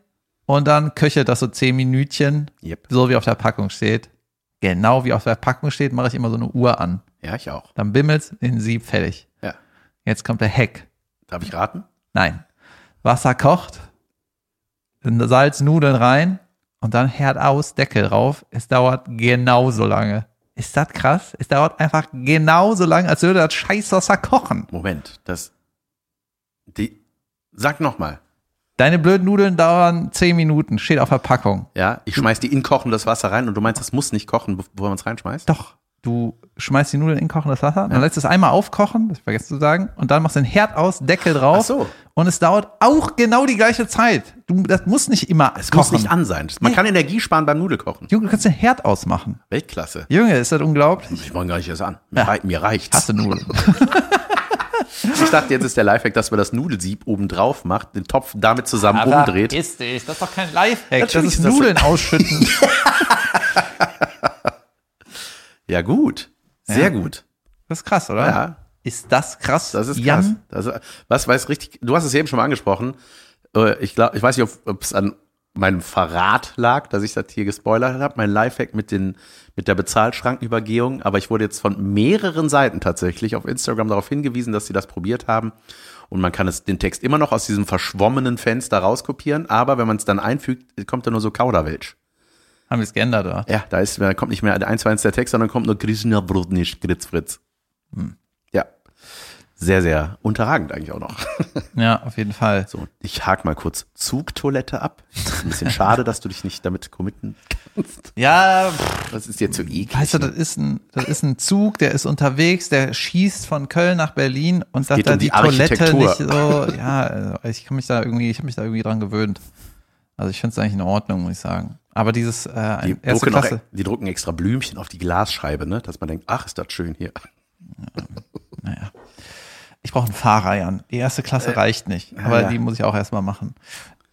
S2: und dann köchelt das so zehn Minütchen,
S1: Yep.
S2: so wie auf der Packung steht. Genau wie auf der Packung steht, mache ich immer so eine Uhr an.
S1: Ja, ich auch.
S2: Dann bimmelt's in Sieb fertig.
S1: Ja.
S2: Jetzt kommt der Hack.
S1: Darf ich raten?
S2: Nein. Wasser kocht, Salz, Nudeln rein und dann Herd aus, Deckel drauf. Es dauert genauso lange. Ist das krass? Es dauert einfach genauso lange, als würde das Scheißwasser kochen.
S1: Moment, das. Die. Sag nochmal.
S2: Deine blöden Nudeln dauern 10 Minuten, steht auf der Packung.
S1: Ja, ich schmeiß die in kochendes Wasser rein und du meinst, es muss nicht kochen, bevor man es reinschmeißt?
S2: Doch. Du schmeißt die Nudeln in kochendes Wasser, dann lässt es einmal aufkochen, das vergessen zu sagen, und dann machst du den Herd aus, Deckel drauf.
S1: Ach so.
S2: Und es dauert auch genau die gleiche Zeit. Du, das muss nicht immer
S1: Es
S2: kochen.
S1: muss nicht an sein. Man
S2: Nee.
S1: kann Energie sparen beim Nudelkochen.
S2: Junge, du kannst den Herd ausmachen.
S1: Weltklasse.
S2: Junge, ist das unglaublich?
S1: Ich wollte gar nicht erst an. Mir,
S2: Ja.
S1: rei mir reicht's.
S2: Hasse Nudeln.
S1: Ich dachte, jetzt ist der Lifehack, dass man das Nudelsieb oben drauf macht, den Topf damit zusammen umdreht.
S2: Ist dich, das ist doch kein Lifehack. Das
S1: Natürlich
S2: ist
S1: ist das so.
S2: Nudeln ausschütten.
S1: Ja, gut. Sehr
S2: Ja.
S1: gut.
S2: Das ist krass, oder?
S1: Ja.
S2: Ist das krass?
S1: Das ist krass.
S2: Jan?
S1: Das, was weiß richtig, du hast es eben schon mal angesprochen. Äh, Ich glaube, ich weiß nicht, ob es an meinem Verrat lag, dass ich das hier gespoilert habe, mein Lifehack mit den mit der Bezahlschrankenübergehung, aber ich wurde jetzt von mehreren Seiten tatsächlich auf Instagram darauf hingewiesen, dass sie das probiert haben und man kann es den Text immer noch aus diesem verschwommenen Fenster rauskopieren, aber wenn man es dann einfügt, kommt da nur so Kauderwelsch.
S2: Haben wir es geändert, oder?
S1: Ja, da ist, da kommt nicht mehr eins zu eins der Text, sondern kommt nur Krishna Brudnisch, Gritz Fritz. Ja. Sehr, sehr unterragend eigentlich auch noch.
S2: Ja, auf jeden Fall.
S1: So, ich hake mal kurz Zugtoilette ab. Ist ein bisschen schade, dass du dich nicht damit committen kannst.
S2: Ja,
S1: Das ist dir zu eklig.
S2: weißt du, das ist ein, das ist ein Zug, der ist unterwegs, der schießt von Köln nach Berlin und dass
S1: geht
S2: da
S1: um die
S2: die, Toilette nicht so, ja, also ich kann mich da irgendwie, ich habe mich da irgendwie dran gewöhnt. Also ich finde es eigentlich in Ordnung, muss ich sagen. Aber dieses äh,
S1: die,
S2: ein- erste
S1: drucken auch,
S2: Klasse.
S1: die drucken extra Blümchen auf die Glasscheibe, ne? dass man denkt, ach, ist das schön hier.
S2: Naja. Ich brauche einen Fahrer, Jan. Die erste Klasse reicht nicht. Aber
S1: Äh, ja.
S2: die muss ich auch erstmal machen.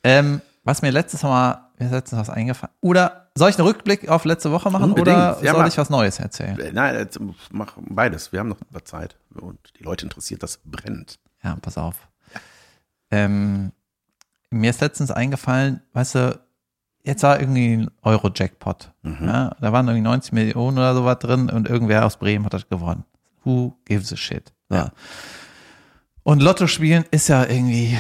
S2: Ähm, was mir letztes Mal, mir ist letztens was eingefallen. Oder soll ich einen Rückblick auf letzte Woche machen
S1: Unbedingt.
S2: oder
S1: Ja,
S2: soll
S1: mach.
S2: ich was Neues erzählen?
S1: Äh, Nein, jetzt mach beides. Wir haben noch was Zeit. Und die Leute interessiert, das brennt.
S2: Ja, pass auf. Ähm, mir ist letztens eingefallen, weißt du, jetzt war irgendwie ein Euro-Jackpot.
S1: Mhm.
S2: Ja, da waren irgendwie 90 Millionen oder sowas drin und irgendwer aus Bremen hat das gewonnen. Who gives a shit? So.
S1: Ja.
S2: Und Lotto spielen ist ja irgendwie,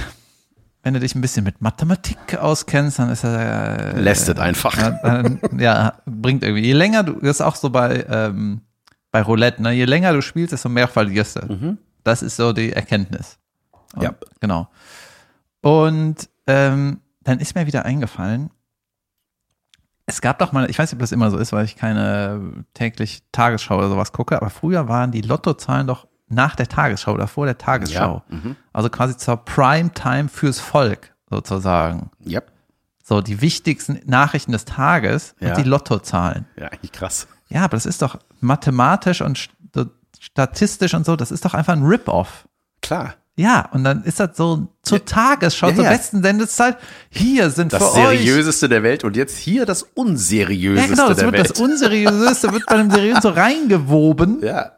S2: wenn du dich ein bisschen mit Mathematik auskennst, dann ist ja äh,
S1: Lästet einfach.
S2: ja, dann, ja, bringt irgendwie. Je länger du, das ist auch so bei, ähm, bei Roulette, ne? je länger du spielst, desto mehr verlierst du. Das ist so die Erkenntnis. Und,
S1: Ja.
S2: Genau. Und ähm, dann ist mir wieder eingefallen, es gab doch mal, ich weiß nicht, ob das immer so ist, weil ich keine täglich Tagesschau oder sowas gucke, aber früher waren die Lottozahlen doch nach der Tagesschau oder vor der Tagesschau.
S1: Ja. Mhm.
S2: Also quasi zur Primetime fürs Volk sozusagen.
S1: Ja.
S2: So, die wichtigsten Nachrichten des Tages
S1: Ja.
S2: und die Lottozahlen.
S1: Ja, eigentlich krass.
S2: Ja, aber das ist doch mathematisch und st statistisch und so, das ist doch einfach ein Rip-Off.
S1: Klar.
S2: Ja, und dann ist das so zur Tagesschau,
S1: Ja,
S2: zur
S1: ja.
S2: besten Sendezeit. Hier sind
S1: Das
S2: für euch.
S1: seriöseste der Welt und jetzt hier das
S2: Ja,
S1: unseriöseste
S2: genau, das
S1: der
S2: wird
S1: Welt.
S2: das Unseriöseste, wird bei dem Seriösen so reingewoben.
S1: ja.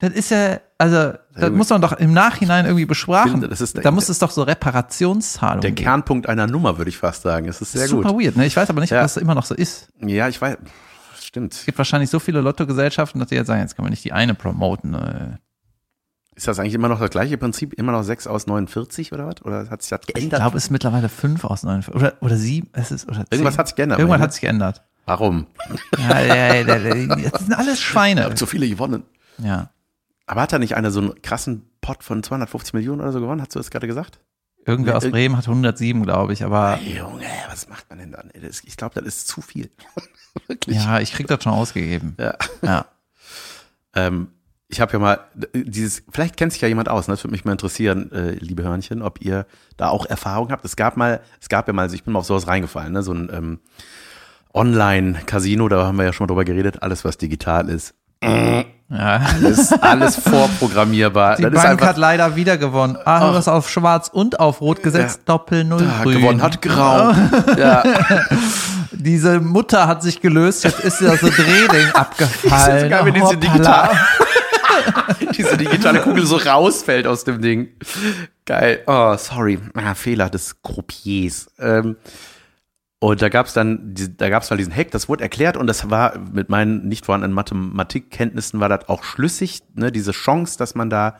S2: Das ist ja, also, das muss man doch im Nachhinein irgendwie besprachen.
S1: finde, das ist der-
S2: da muss es doch so Reparationszahlungen
S1: Der
S2: geben.
S1: Kernpunkt einer Nummer, würde ich fast sagen. Es ist sehr
S2: Super
S1: gut.
S2: weird, ne? Ich weiß aber nicht,
S1: Ja.
S2: ob das immer noch so ist.
S1: Ja, ich weiß. Stimmt.
S2: Es gibt wahrscheinlich so viele Lottogesellschaften, dass die jetzt sagen, jetzt können wir nicht die eine promoten. äh.
S1: Ist das eigentlich immer noch das gleiche Prinzip? Immer noch 6 aus 49 oder was? Oder hat sich das
S2: Ich
S1: geändert?
S2: glaube, es ist mittlerweile fünf aus neun oder, oder sieben. Es ist, oder
S1: Irgendwas
S2: zehn.
S1: hat sich geändert.
S2: Irgendwas
S1: ne?
S2: hat sich geändert.
S1: Warum?
S2: Ja, ja, ja, ja, ja, das sind alles Schweine.
S1: Zu viele gewonnen.
S2: Ja.
S1: Aber hat da nicht einer so einen krassen Pot von 250 Millionen oder so gewonnen? Hast du das gerade gesagt?
S2: Irgendwer aus Bremen hat 107, glaube ich, aber
S1: Junge, was macht man denn dann? Ich glaube, das ist zu viel. Wirklich.
S2: ja, ich krieg das schon ausgegeben.
S1: Ja.
S2: Ja.
S1: Ähm, ich habe ja mal dieses, vielleicht kennt sich ja jemand aus, ne? das würde mich mal interessieren, äh, liebe Hörnchen, ob ihr da auch Erfahrung habt. Es gab mal, es gab ja mal, also ich bin mal auf sowas reingefallen, ne? so ein ähm, Online-Casino, da haben wir ja schon mal drüber geredet, alles was digital ist,
S2: ja.
S1: alles, alles vorprogrammierbar.
S2: Die
S1: das
S2: Bank
S1: einfach,
S2: hat leider wieder gewonnen. Ah, du hast auf Schwarz und auf Rot gesetzt, Doppel Null
S1: ah,
S2: grün.
S1: gewonnen hat grau. ja,
S2: Diese Mutter hat sich gelöst, jetzt ist das so Drehding abgefallen.
S1: sogar, wenn diese
S2: Hoppala.
S1: digital, diese digitale Kugel so rausfällt aus dem Ding. Geil. Oh, sorry. Ah, Fehler des Croupiers. Ähm, und da gab's dann, die- da gab's mal diesen Hack, das wurde erklärt und das war mit meinen nicht vorhandenen Mathematikkenntnissen war das auch schlüssig, ne, diese Chance, dass man da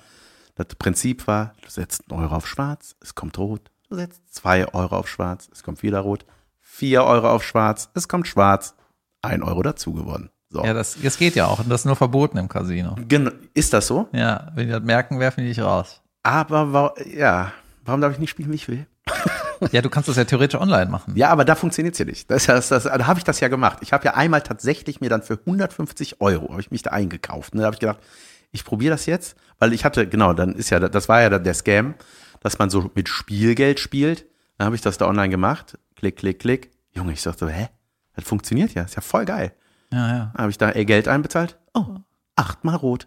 S1: Das Prinzip war, du setzt einen Euro auf schwarz, es kommt rot. Du setzt zwei Euro auf schwarz, es kommt wieder rot. Vier Euro auf schwarz, es kommt schwarz. Ein Euro dazu gewonnen. So.
S2: Ja, das, das geht ja auch. Und das ist nur verboten im Casino.
S1: Gen- Ist das so?
S2: Ja, wenn die das merken, werfen die dich raus.
S1: Aber ja, warum darf ich nicht spielen, wie ich will?
S2: Ja, du kannst das ja theoretisch online machen.
S1: Ja, aber da funktioniert's ja nicht. Das, das, das, da habe ich das ja gemacht. Ich habe ja einmal tatsächlich mir dann für 150 Euro habe ich mich da eingekauft. Ne? Da habe ich gedacht, ich probiere das jetzt, weil ich hatte, genau, dann ist ja, das war ja dann der Scam, dass man so mit Spielgeld spielt. Dann habe ich das da online gemacht. Klick, klick, klick. Junge, ich dachte, hä? Das funktioniert ja, ist ja voll geil.
S2: Ja, ja.
S1: Habe ich da äh, Geld einbezahlt. Oh, achtmal rot.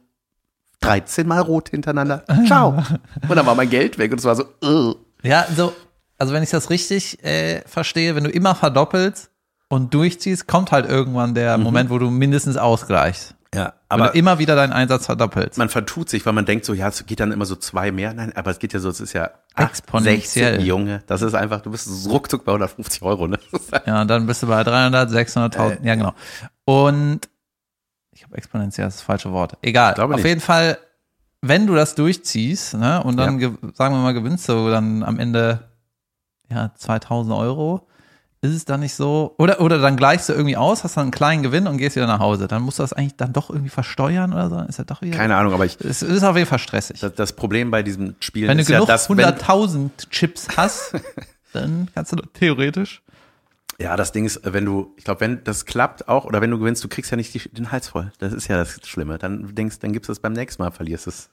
S1: 13 mal rot hintereinander. Ciao. Und dann war mein Geld weg und es war so, uh.
S2: Ja, so, also wenn ich das richtig äh, verstehe, wenn du immer verdoppelst und durchziehst, kommt halt irgendwann der Moment, wo du mindestens ausgleichst.
S1: Ja, aber
S2: du immer wieder deinen Einsatz verdoppelst.
S1: man vertut sich, weil man denkt so, ja, es geht dann immer so zwei mehr. Nein, aber es geht ja so, es ist ja
S2: Exponentiell.
S1: 16, Junge. Das ist einfach, du bist ruckzuck bei 150 Euro, ne?
S2: Ja, und dann bist du bei 300, 600.000.
S1: Äh,
S2: ja, genau. Und ich habe exponentiell das, falsche Wort. Egal. Auf
S1: nicht.
S2: jeden Fall, wenn du das durchziehst, ne, und dann, ge- sagen wir mal, gewinnst du dann am Ende, ja, 2000 Euro, ist es dann nicht so, oder, oder dann gleichst du irgendwie aus, hast dann einen kleinen Gewinn und gehst wieder nach Hause. Dann musst du das eigentlich dann doch irgendwie verstörern oder so. Ist das doch wieder.
S1: Keine Ahnung, aber ich,
S2: Es ist auf jeden Fall stressig.
S1: das, das Problem bei diesem
S2: wenn du
S1: ist ja,
S2: genug
S1: dass, wenn,
S2: 100.000 Chips hast, dann kannst du theoretisch.
S1: Ja, das Ding ist, wenn du, ich glaube, wenn das klappt auch, oder wenn du gewinnst, du kriegst ja nicht die, den Hals voll. Das ist ja das Schlimme. Dann denkst, dann gibst du es beim nächsten Mal, verlierst es.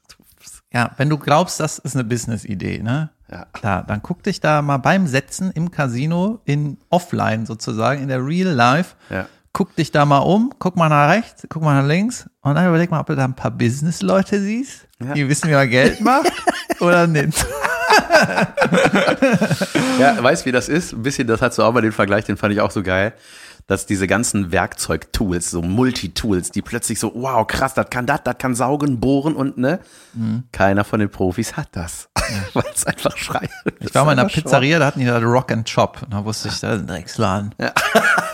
S2: Ja, wenn du glaubst, das ist eine Business-Idee, ne?
S1: Ja.
S2: Klar, dann guck dich da mal beim Setzen im Casino in offline sozusagen, in der Real Life.
S1: Ja.
S2: Guck dich da mal um, guck mal nach rechts, guck mal nach links und dann überleg mal, ob du da ein paar Business-Leute siehst,
S1: Ja.
S2: die wissen, wie man Geld macht oder nicht.
S1: Ja, weißt wie das ist? Ein bisschen, das hat so auch mal den Vergleich, den fand ich auch so geil, dass diese ganzen Werkzeugtools, so Multitools, die plötzlich so, wow, krass, das kann das, das kann saugen, bohren und ne?
S2: Mhm.
S1: Keiner von den Profis hat das. Weil es einfach schreit.
S2: Ich war mal in einer Pizzeria, da hatten die da Rock and Chop und da wusste ich, da ist ein Drecksladen.
S1: Ist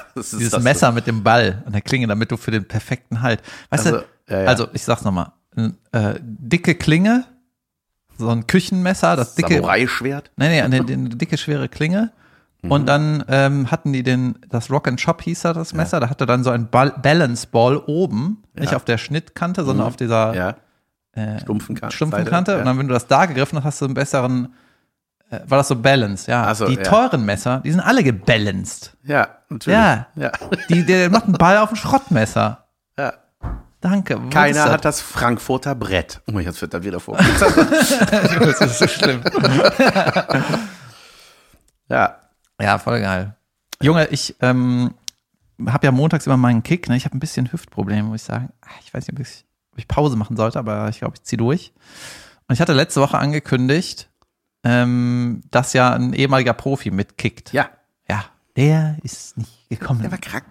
S2: Dieses
S1: das
S2: Messer mit dem Ball an der Klinge, damit du für den perfekten Halt. Weißt
S1: Also,
S2: du,
S1: ja, ja.
S2: also ich sag's nochmal, äh, dicke Klinge, so ein Küchenmesser, das dicke,
S1: Samurai-Schwert.
S2: nee, nee, eine, eine dicke, schwere Klinge. Und dann ähm, hatten die den, das Rock and Chop hieß da das Messer, da hatte dann so ein Ball, Balance Ball oben, nicht auf der Schnittkante, sondern auf dieser
S1: Ja.
S2: äh,
S1: Stumpfen Kante.
S2: stumpfen Kante.
S1: ja.
S2: Und dann, wenn du das da gegriffen hast, hast du einen besseren, äh, war das so Balance, ja.
S1: So,
S2: die
S1: ja.
S2: teuren Messer, die sind alle gebalanced.
S1: Ja, natürlich.
S2: Ja.
S1: ja.
S2: Die, der macht einen Ball auf ein Schrottmesser.
S1: ja.
S2: Danke.
S1: Keiner
S2: das?
S1: hat das Frankfurter Brett. Oh, jetzt wird das wieder vor.
S2: das ist so schlimm.
S1: ja.
S2: Ja, voll geil. Junge, ich ähm, habe ja montags immer meinen Kick. Ne? Ich habe ein bisschen Hüftprobleme, muss ich sagen. Ah, Ich weiß nicht, ob ich, ob ich Pause machen sollte, aber ich glaube, ich ziehe durch. Und ich hatte letzte Woche angekündigt, ähm, dass ja ein ehemaliger Profi mitkickt.
S1: Ja.
S2: Der ist nicht gekommen.
S1: Der war krank.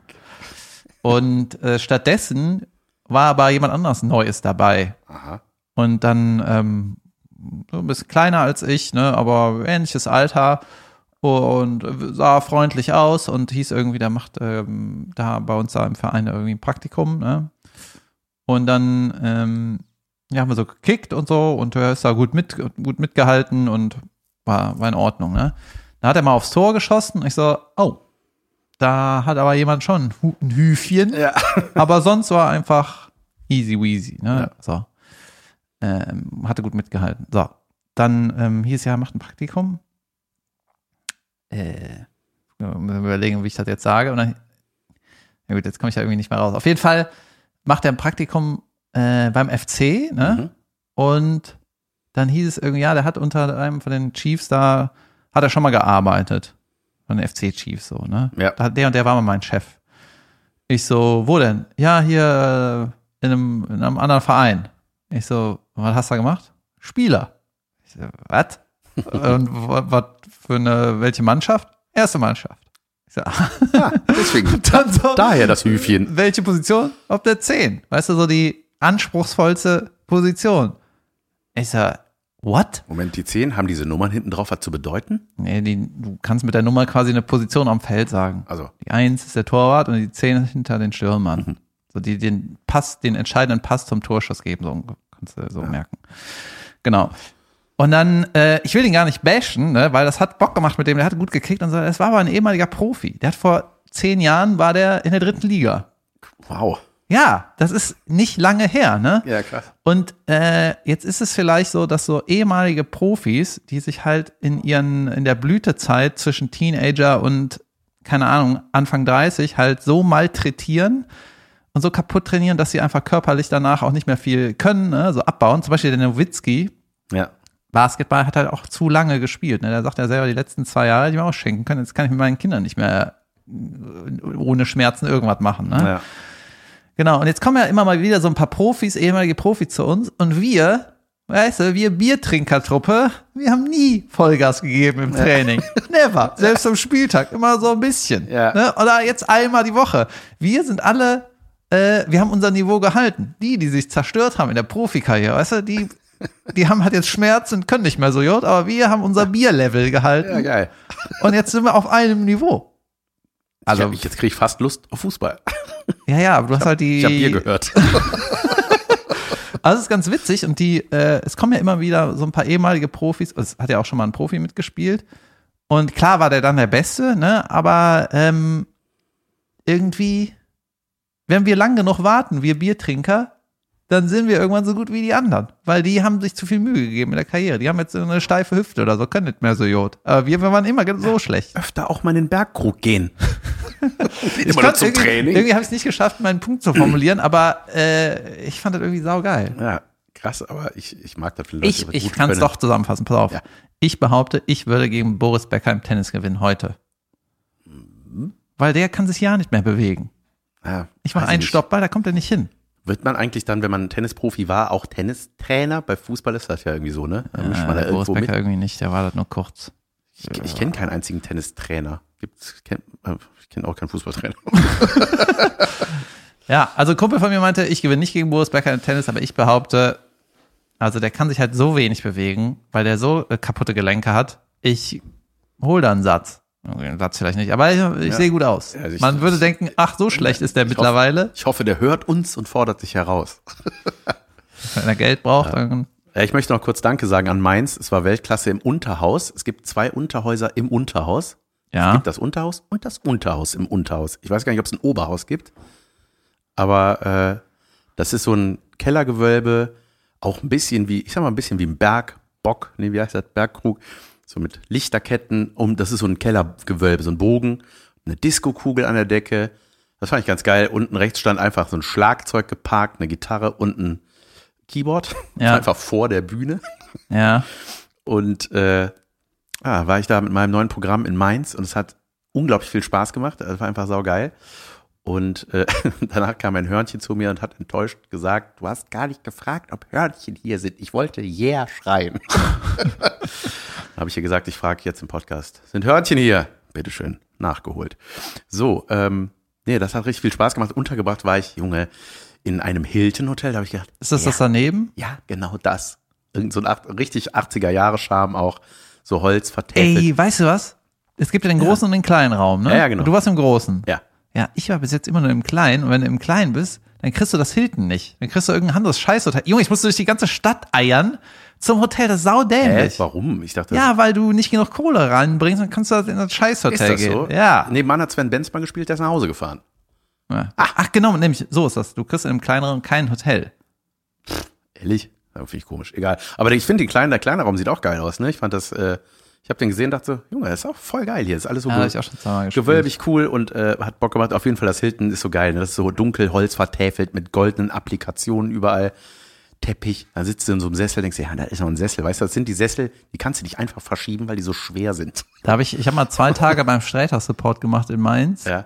S2: Und äh, stattdessen war aber jemand anderes Neues dabei.
S1: Aha.
S2: Und dann ähm, so ein bisschen kleiner als ich, ne, aber ähnliches Alter und sah freundlich aus und hieß irgendwie, der macht ähm, da bei uns da im Verein irgendwie ein Praktikum, ne? Und dann ähm, ja, haben wir so gekickt und so und er ist da gut mit gut mitgehalten und war, war in Ordnung, ne? Da hat er mal aufs Tor geschossen. Ich so, oh, da hat aber jemand schon ein Hüfchen.
S1: Ja.
S2: Aber sonst war einfach easy weasy. Ne?
S1: Ja.
S2: So. Ähm, hatte gut mitgehalten. So. Dann ähm, hieß ja, macht ein Praktikum. Äh, müssen wir überlegen, wie ich das jetzt sage. Und dann, ja gut, jetzt komme ich da irgendwie nicht mehr raus. Auf jeden Fall macht er ein Praktikum äh, beim FC, ne?
S1: Mhm.
S2: Und dann hieß es irgendwie, ja, der hat unter einem von den Chiefs da, hat er schon mal gearbeitet. Von den FC Chiefs so, ne?
S1: Ja.
S2: Der und der war mal mein Chef. Ich so, wo denn? Ja, hier äh, in einem, in einem anderen Verein. Ich so, was hast du da gemacht? Spieler. Ich so, was? und was für eine, welche Mannschaft? Erste Mannschaft. Ich so,
S1: Ja, deswegen.
S2: dann so,
S1: Daher das Hüfchen.
S2: welche Position? Auf der 10. Weißt du, so die anspruchsvollste Position. Ich so, what?
S1: Moment, die 10 haben diese Nummern hinten drauf was zu bedeuten?
S2: Nee, die, du kannst mit der Nummer quasi eine Position am Feld sagen.
S1: Also,
S2: Die 1 ist der Torwart und die 10 ist hinter den Stürmern. So die den Pass, den entscheidenden Pass zum Torschuss geben, so kannst du so merken. Genau. Und dann, äh, ich will ihn gar nicht bashen, ne, weil das hat Bock gemacht mit dem, der hat gut gekickt und so. Es war aber ein ehemaliger Profi. Der hat vor zehn Jahren war der in der dritten Liga.
S1: Wow.
S2: Ja, das ist nicht lange her, ne?
S1: Ja, krass.
S2: Und äh, jetzt ist es vielleicht so, dass so ehemalige Profis, die sich halt in ihren in der Blütezeit zwischen Teenager und keine Ahnung Anfang 30 halt so malträtieren und so kaputt trainieren, dass sie einfach körperlich danach auch nicht mehr viel können, ne? so abbauen. Zum Beispiel der Nowitzki,
S1: Ja.
S2: Basketball hat halt auch zu lange gespielt. Ne? Der sagt ja selber, die letzten zwei Jahre, die mir ausschenken können. Jetzt kann ich mit meinen Kindern nicht mehr äh, ohne Schmerzen irgendwas machen. Ne?
S1: ja.
S2: Genau, und jetzt kommen ja immer mal wieder so ein paar Profis, ehemalige Profis zu uns und wir, weißt du, wir Biertrinkertruppe, wir haben nie Vollgas gegeben im Training. Never. Selbst am Spieltag, immer so ein bisschen.
S1: Ja.
S2: Ne? Oder jetzt einmal die Woche. Wir sind alle, äh, wir haben unser Niveau gehalten. Die, die sich zerstört haben in der Profikarriere, weißt du, die, die haben halt jetzt Schmerzen und können nicht mehr so gut, aber wir haben unser Bierlevel gehalten
S1: Ja, geil.
S2: und jetzt sind wir auf einem Niveau.
S1: Also,
S2: Also,
S1: ich, jetzt kriege ich fast Lust auf Fußball.
S2: Ja, ja, aber du hast halt die.
S1: Ich habe Bier gehört.
S2: Also es ist ganz witzig und die, äh, es kommen ja immer wieder so ein paar ehemalige Profis, es hat ja auch schon mal ein Profi mitgespielt. Und klar war der dann der Beste, ne? Aber ähm, irgendwie, wenn wir lang genug warten, wir Biertrinker, dann sind wir irgendwann so gut wie die anderen. Weil die haben sich zu viel Mühe gegeben in der Karriere. Die haben jetzt so eine steife Hüfte oder so, können nicht mehr so Jod. Aber wir, wir waren immer so schlecht.
S1: Öfter auch mal in den Bergkrug gehen.
S2: Ich
S1: Immer nur zum
S2: irgendwie,
S1: Training.
S2: Irgendwie habe ich es nicht geschafft, meinen Punkt zu formulieren, aber äh, ich fand das irgendwie saugeil.
S1: Ja, krass, aber ich, ich mag das für Leute,
S2: Ich, ich kann es doch zusammenfassen, pass auf.
S1: Ja.
S2: Ich behaupte, ich würde gegen Boris Becker im Tennis gewinnen heute. Weil der kann sich ja nicht mehr bewegen.
S1: Ja,
S2: Ich mache einen. Stoppball, da kommt er nicht hin.
S1: Wird man eigentlich dann, wenn man Tennisprofi war, auch Tennistrainer? Bei Fußball ist das ja irgendwie so, ne? Da mischt man da
S2: Boris
S1: irgendwo
S2: Becker
S1: mit.
S2: irgendwie nicht, der war das nur kurz.
S1: Ich, ich kenne keinen einzigen Tennistrainer. Gibt's, kenn, äh, ich kenne auch keinen Fußballtrainer.
S2: Ja, also ein Kumpel von mir meinte, ich gewinne nicht gegen Boris Becker im Tennis, aber ich behaupte, also der kann sich halt so wenig bewegen, weil der so äh, kaputte Gelenke hat. Ich hol da einen Satz. Einen Satz vielleicht nicht, aber ich, ich sehe gut aus.
S1: Ja, ich-
S2: Man würde denken, ach, so schlecht ist der
S1: Ich hoffe-
S2: mittlerweile.
S1: Ich hoffe, der hört uns und fordert sich heraus.
S2: Wenn er Geld braucht, dann
S1: Ja, ich möchte noch kurz Danke sagen an Mainz. Es war Weltklasse im Unterhaus. Es gibt zwei Unterhäuser im Unterhaus. Es
S2: ja.
S1: gibt das Unterhaus und das Unterhaus im Unterhaus. Ich weiß gar nicht, ob es ein Oberhaus gibt. Aber äh, das ist so ein Kellergewölbe, auch ein bisschen wie, ich sag mal, ein bisschen wie ein Bergbock, nee, wie heißt das, Bergkrug, so mit Lichterketten. Um, das ist so ein Kellergewölbe, so ein Bogen, eine Diskokugel an der Decke. Das fand ich ganz geil. Unten rechts stand einfach so ein Schlagzeug geparkt, eine Gitarre und ein Keyboard.
S2: Ja.
S1: Einfach vor der Bühne.
S2: Ja.
S1: Und äh, ah, war ich da mit meinem neuen Programm in Mainz und es hat unglaublich viel Spaß gemacht. Es war einfach saugeil. Und äh, danach kam ein Hörnchen zu mir und hat enttäuscht gesagt, du hast gar nicht gefragt, ob Hörnchen hier sind. Ich wollte yeah schreien. Habe ich ihr gesagt, ich frage jetzt im Podcast, sind Hörnchen hier? Bitteschön, nachgeholt. So, ähm, nee, das hat richtig viel Spaß gemacht. Untergebracht war ich, Junge, in einem Hilton-Hotel. Da habe ich gedacht,
S2: Ist das
S1: ja,
S2: das daneben?
S1: ja, genau das. Irgend so ein acht, richtig 80er-Jahre-Charme auch. So Holz vertäfelt.
S2: Ey, weißt du was? Es gibt ja den großen und den kleinen Raum, ne?
S1: Ja, ja, genau.
S2: Und du warst im großen.
S1: Ja.
S2: Ja, ich war bis jetzt immer nur im kleinen und wenn du im kleinen bist, dann kriegst du das Hilton nicht. Dann kriegst du irgendein anderes Scheißhotel. Junge, ich musste durch die ganze Stadt eiern zum Hotel, das ist saudämlich.
S1: warum? Ich dachte,
S2: Ja, weil du nicht genug Kohle reinbringst, dann kannst du in das
S1: ist
S2: Scheißhotel
S1: das
S2: gehen.
S1: so?
S2: Ja.
S1: Nebenan hat Sven Benz mal gespielt, der ist nach Hause gefahren.
S2: ja. Ach, ach, genau, nämlich, so ist das. Du kriegst in einem kleinen Raum kein Hotel.
S1: Ehrlich? Finde ich komisch. Egal. Aber ich finde, der kleine Raum sieht auch geil aus, ne? Ich fand das, äh, ich habe den gesehen, dachte so, Junge, das ist auch voll geil hier. Ist alles so
S2: Ja, ich auch schon zweimal
S1: gewölbig cool und äh, hat Bock gemacht. Auf jeden Fall das Hilton ist so geil. Ne? Das ist so dunkel, Holz vertäfelt mit goldenen Applikationen überall. Teppich. Dann sitzt du in so einem Sessel, denkst du, ja, da ist noch ein Sessel. Weißt du, das sind die Sessel, die kannst du nicht einfach verschieben, weil die so schwer sind.
S2: Da habe ich, ich habe mal zwei Tage beim Sträter Support gemacht in Mainz.
S1: Ja.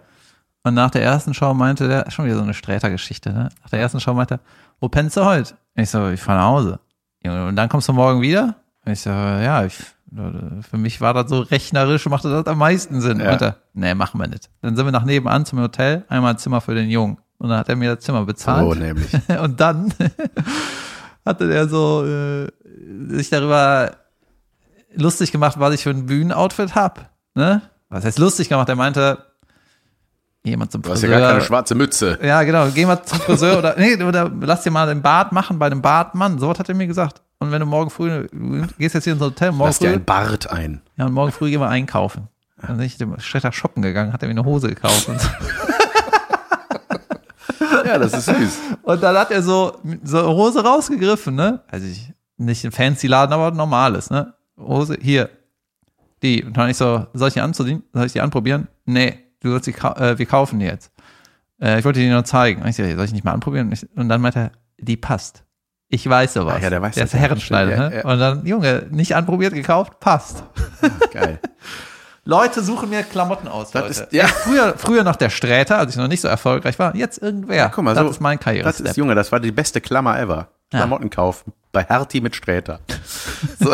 S2: Und nach der ersten Show meinte der, schon wieder so eine Sträter-Geschichte, ne? Nach der ersten Show meinte er, wo pennst du heute? Ich so, ich fahr nach Hause. Und dann kommst du morgen wieder? Ich so, ja, ich, für mich war das so rechnerisch, machte das am meisten Sinn.
S1: Ja.
S2: Meinte er, nee, machen wir nicht. Dann sind wir nach nebenan zum Hotel, einmal ein Zimmer für den Jungen. Und dann hat er mir das Zimmer bezahlt.
S1: So nämlich.
S2: Und dann hatte der so äh, sich darüber lustig gemacht, was ich für ein Bühnenoutfit hab. Ne? Was heißt lustig gemacht? Er meinte, jemand zum
S1: Du hast
S2: Friseur.
S1: ja gar keine schwarze Mütze.
S2: Ja, genau. Geh mal zum Friseur oder, nee, oder lass dir mal den Bart machen bei einem Bartmann. So was hat er mir gesagt. Und wenn du morgen früh, du gehst jetzt hier ins Hotel, morgen
S1: Lass dir
S2: früh,
S1: ein Bart ein.
S2: ja, und morgen früh gehen wir einkaufen. Dann bin ich dem Schretter shoppen gegangen, hat er mir eine Hose gekauft. Und, so.
S1: Ja, das ist süß.
S2: und dann hat er so, so eine Hose rausgegriffen, ne? Also ich, nicht ein fancy Laden, aber normales, ne? Hose, hier. Die. Und dann ich so, soll ich die anzuziehen? Soll ich die anprobieren? Nee, du sollst kau- äh, wir kaufen die jetzt. Äh, ich wollte die nur zeigen. Und ich so, soll ich nicht mal anprobieren? Und, dann meinte er, die passt. Ich weiß sowas.
S1: Ah ja, der weiß
S2: der
S1: das,
S2: ist
S1: ja.
S2: Herrenschneider,
S1: Ja,
S2: ne?
S1: ja.
S2: Und dann, Junge, nicht anprobiert, gekauft, passt.
S1: Geil.
S2: Leute suchen mir Klamotten aus,
S1: Das
S2: Leute.
S1: ist- ja.
S2: Früher, früher noch der Sträter, als ich noch nicht so erfolgreich war. Jetzt irgendwer.
S1: Guck mal,
S2: das
S1: so,
S2: ist mein karriere
S1: Das ist, Junge, das war die beste Klammer ever.
S2: Ja.
S1: Klamotten kaufen. Bei Hertie mit Sträter. So.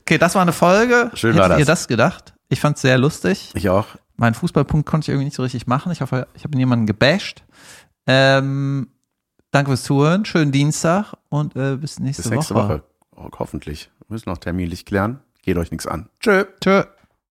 S2: Okay, das war eine Folge.
S1: Schön
S2: Hättet
S1: war das.
S2: ihr das gedacht? Ich fand es sehr lustig.
S1: Ich auch.
S2: Meinen Fußballpunkt konnte ich irgendwie nicht so richtig machen. Ich hoffe, ich habe jemanden gebasht. Ähm, danke fürs Zuhören. Schönen Dienstag und äh, bis nächste,
S1: Bis nächste Woche. Oh, hoffentlich. Wir müssen noch terminlich klären. Geht euch nichts an. Tschö.
S2: Tschö.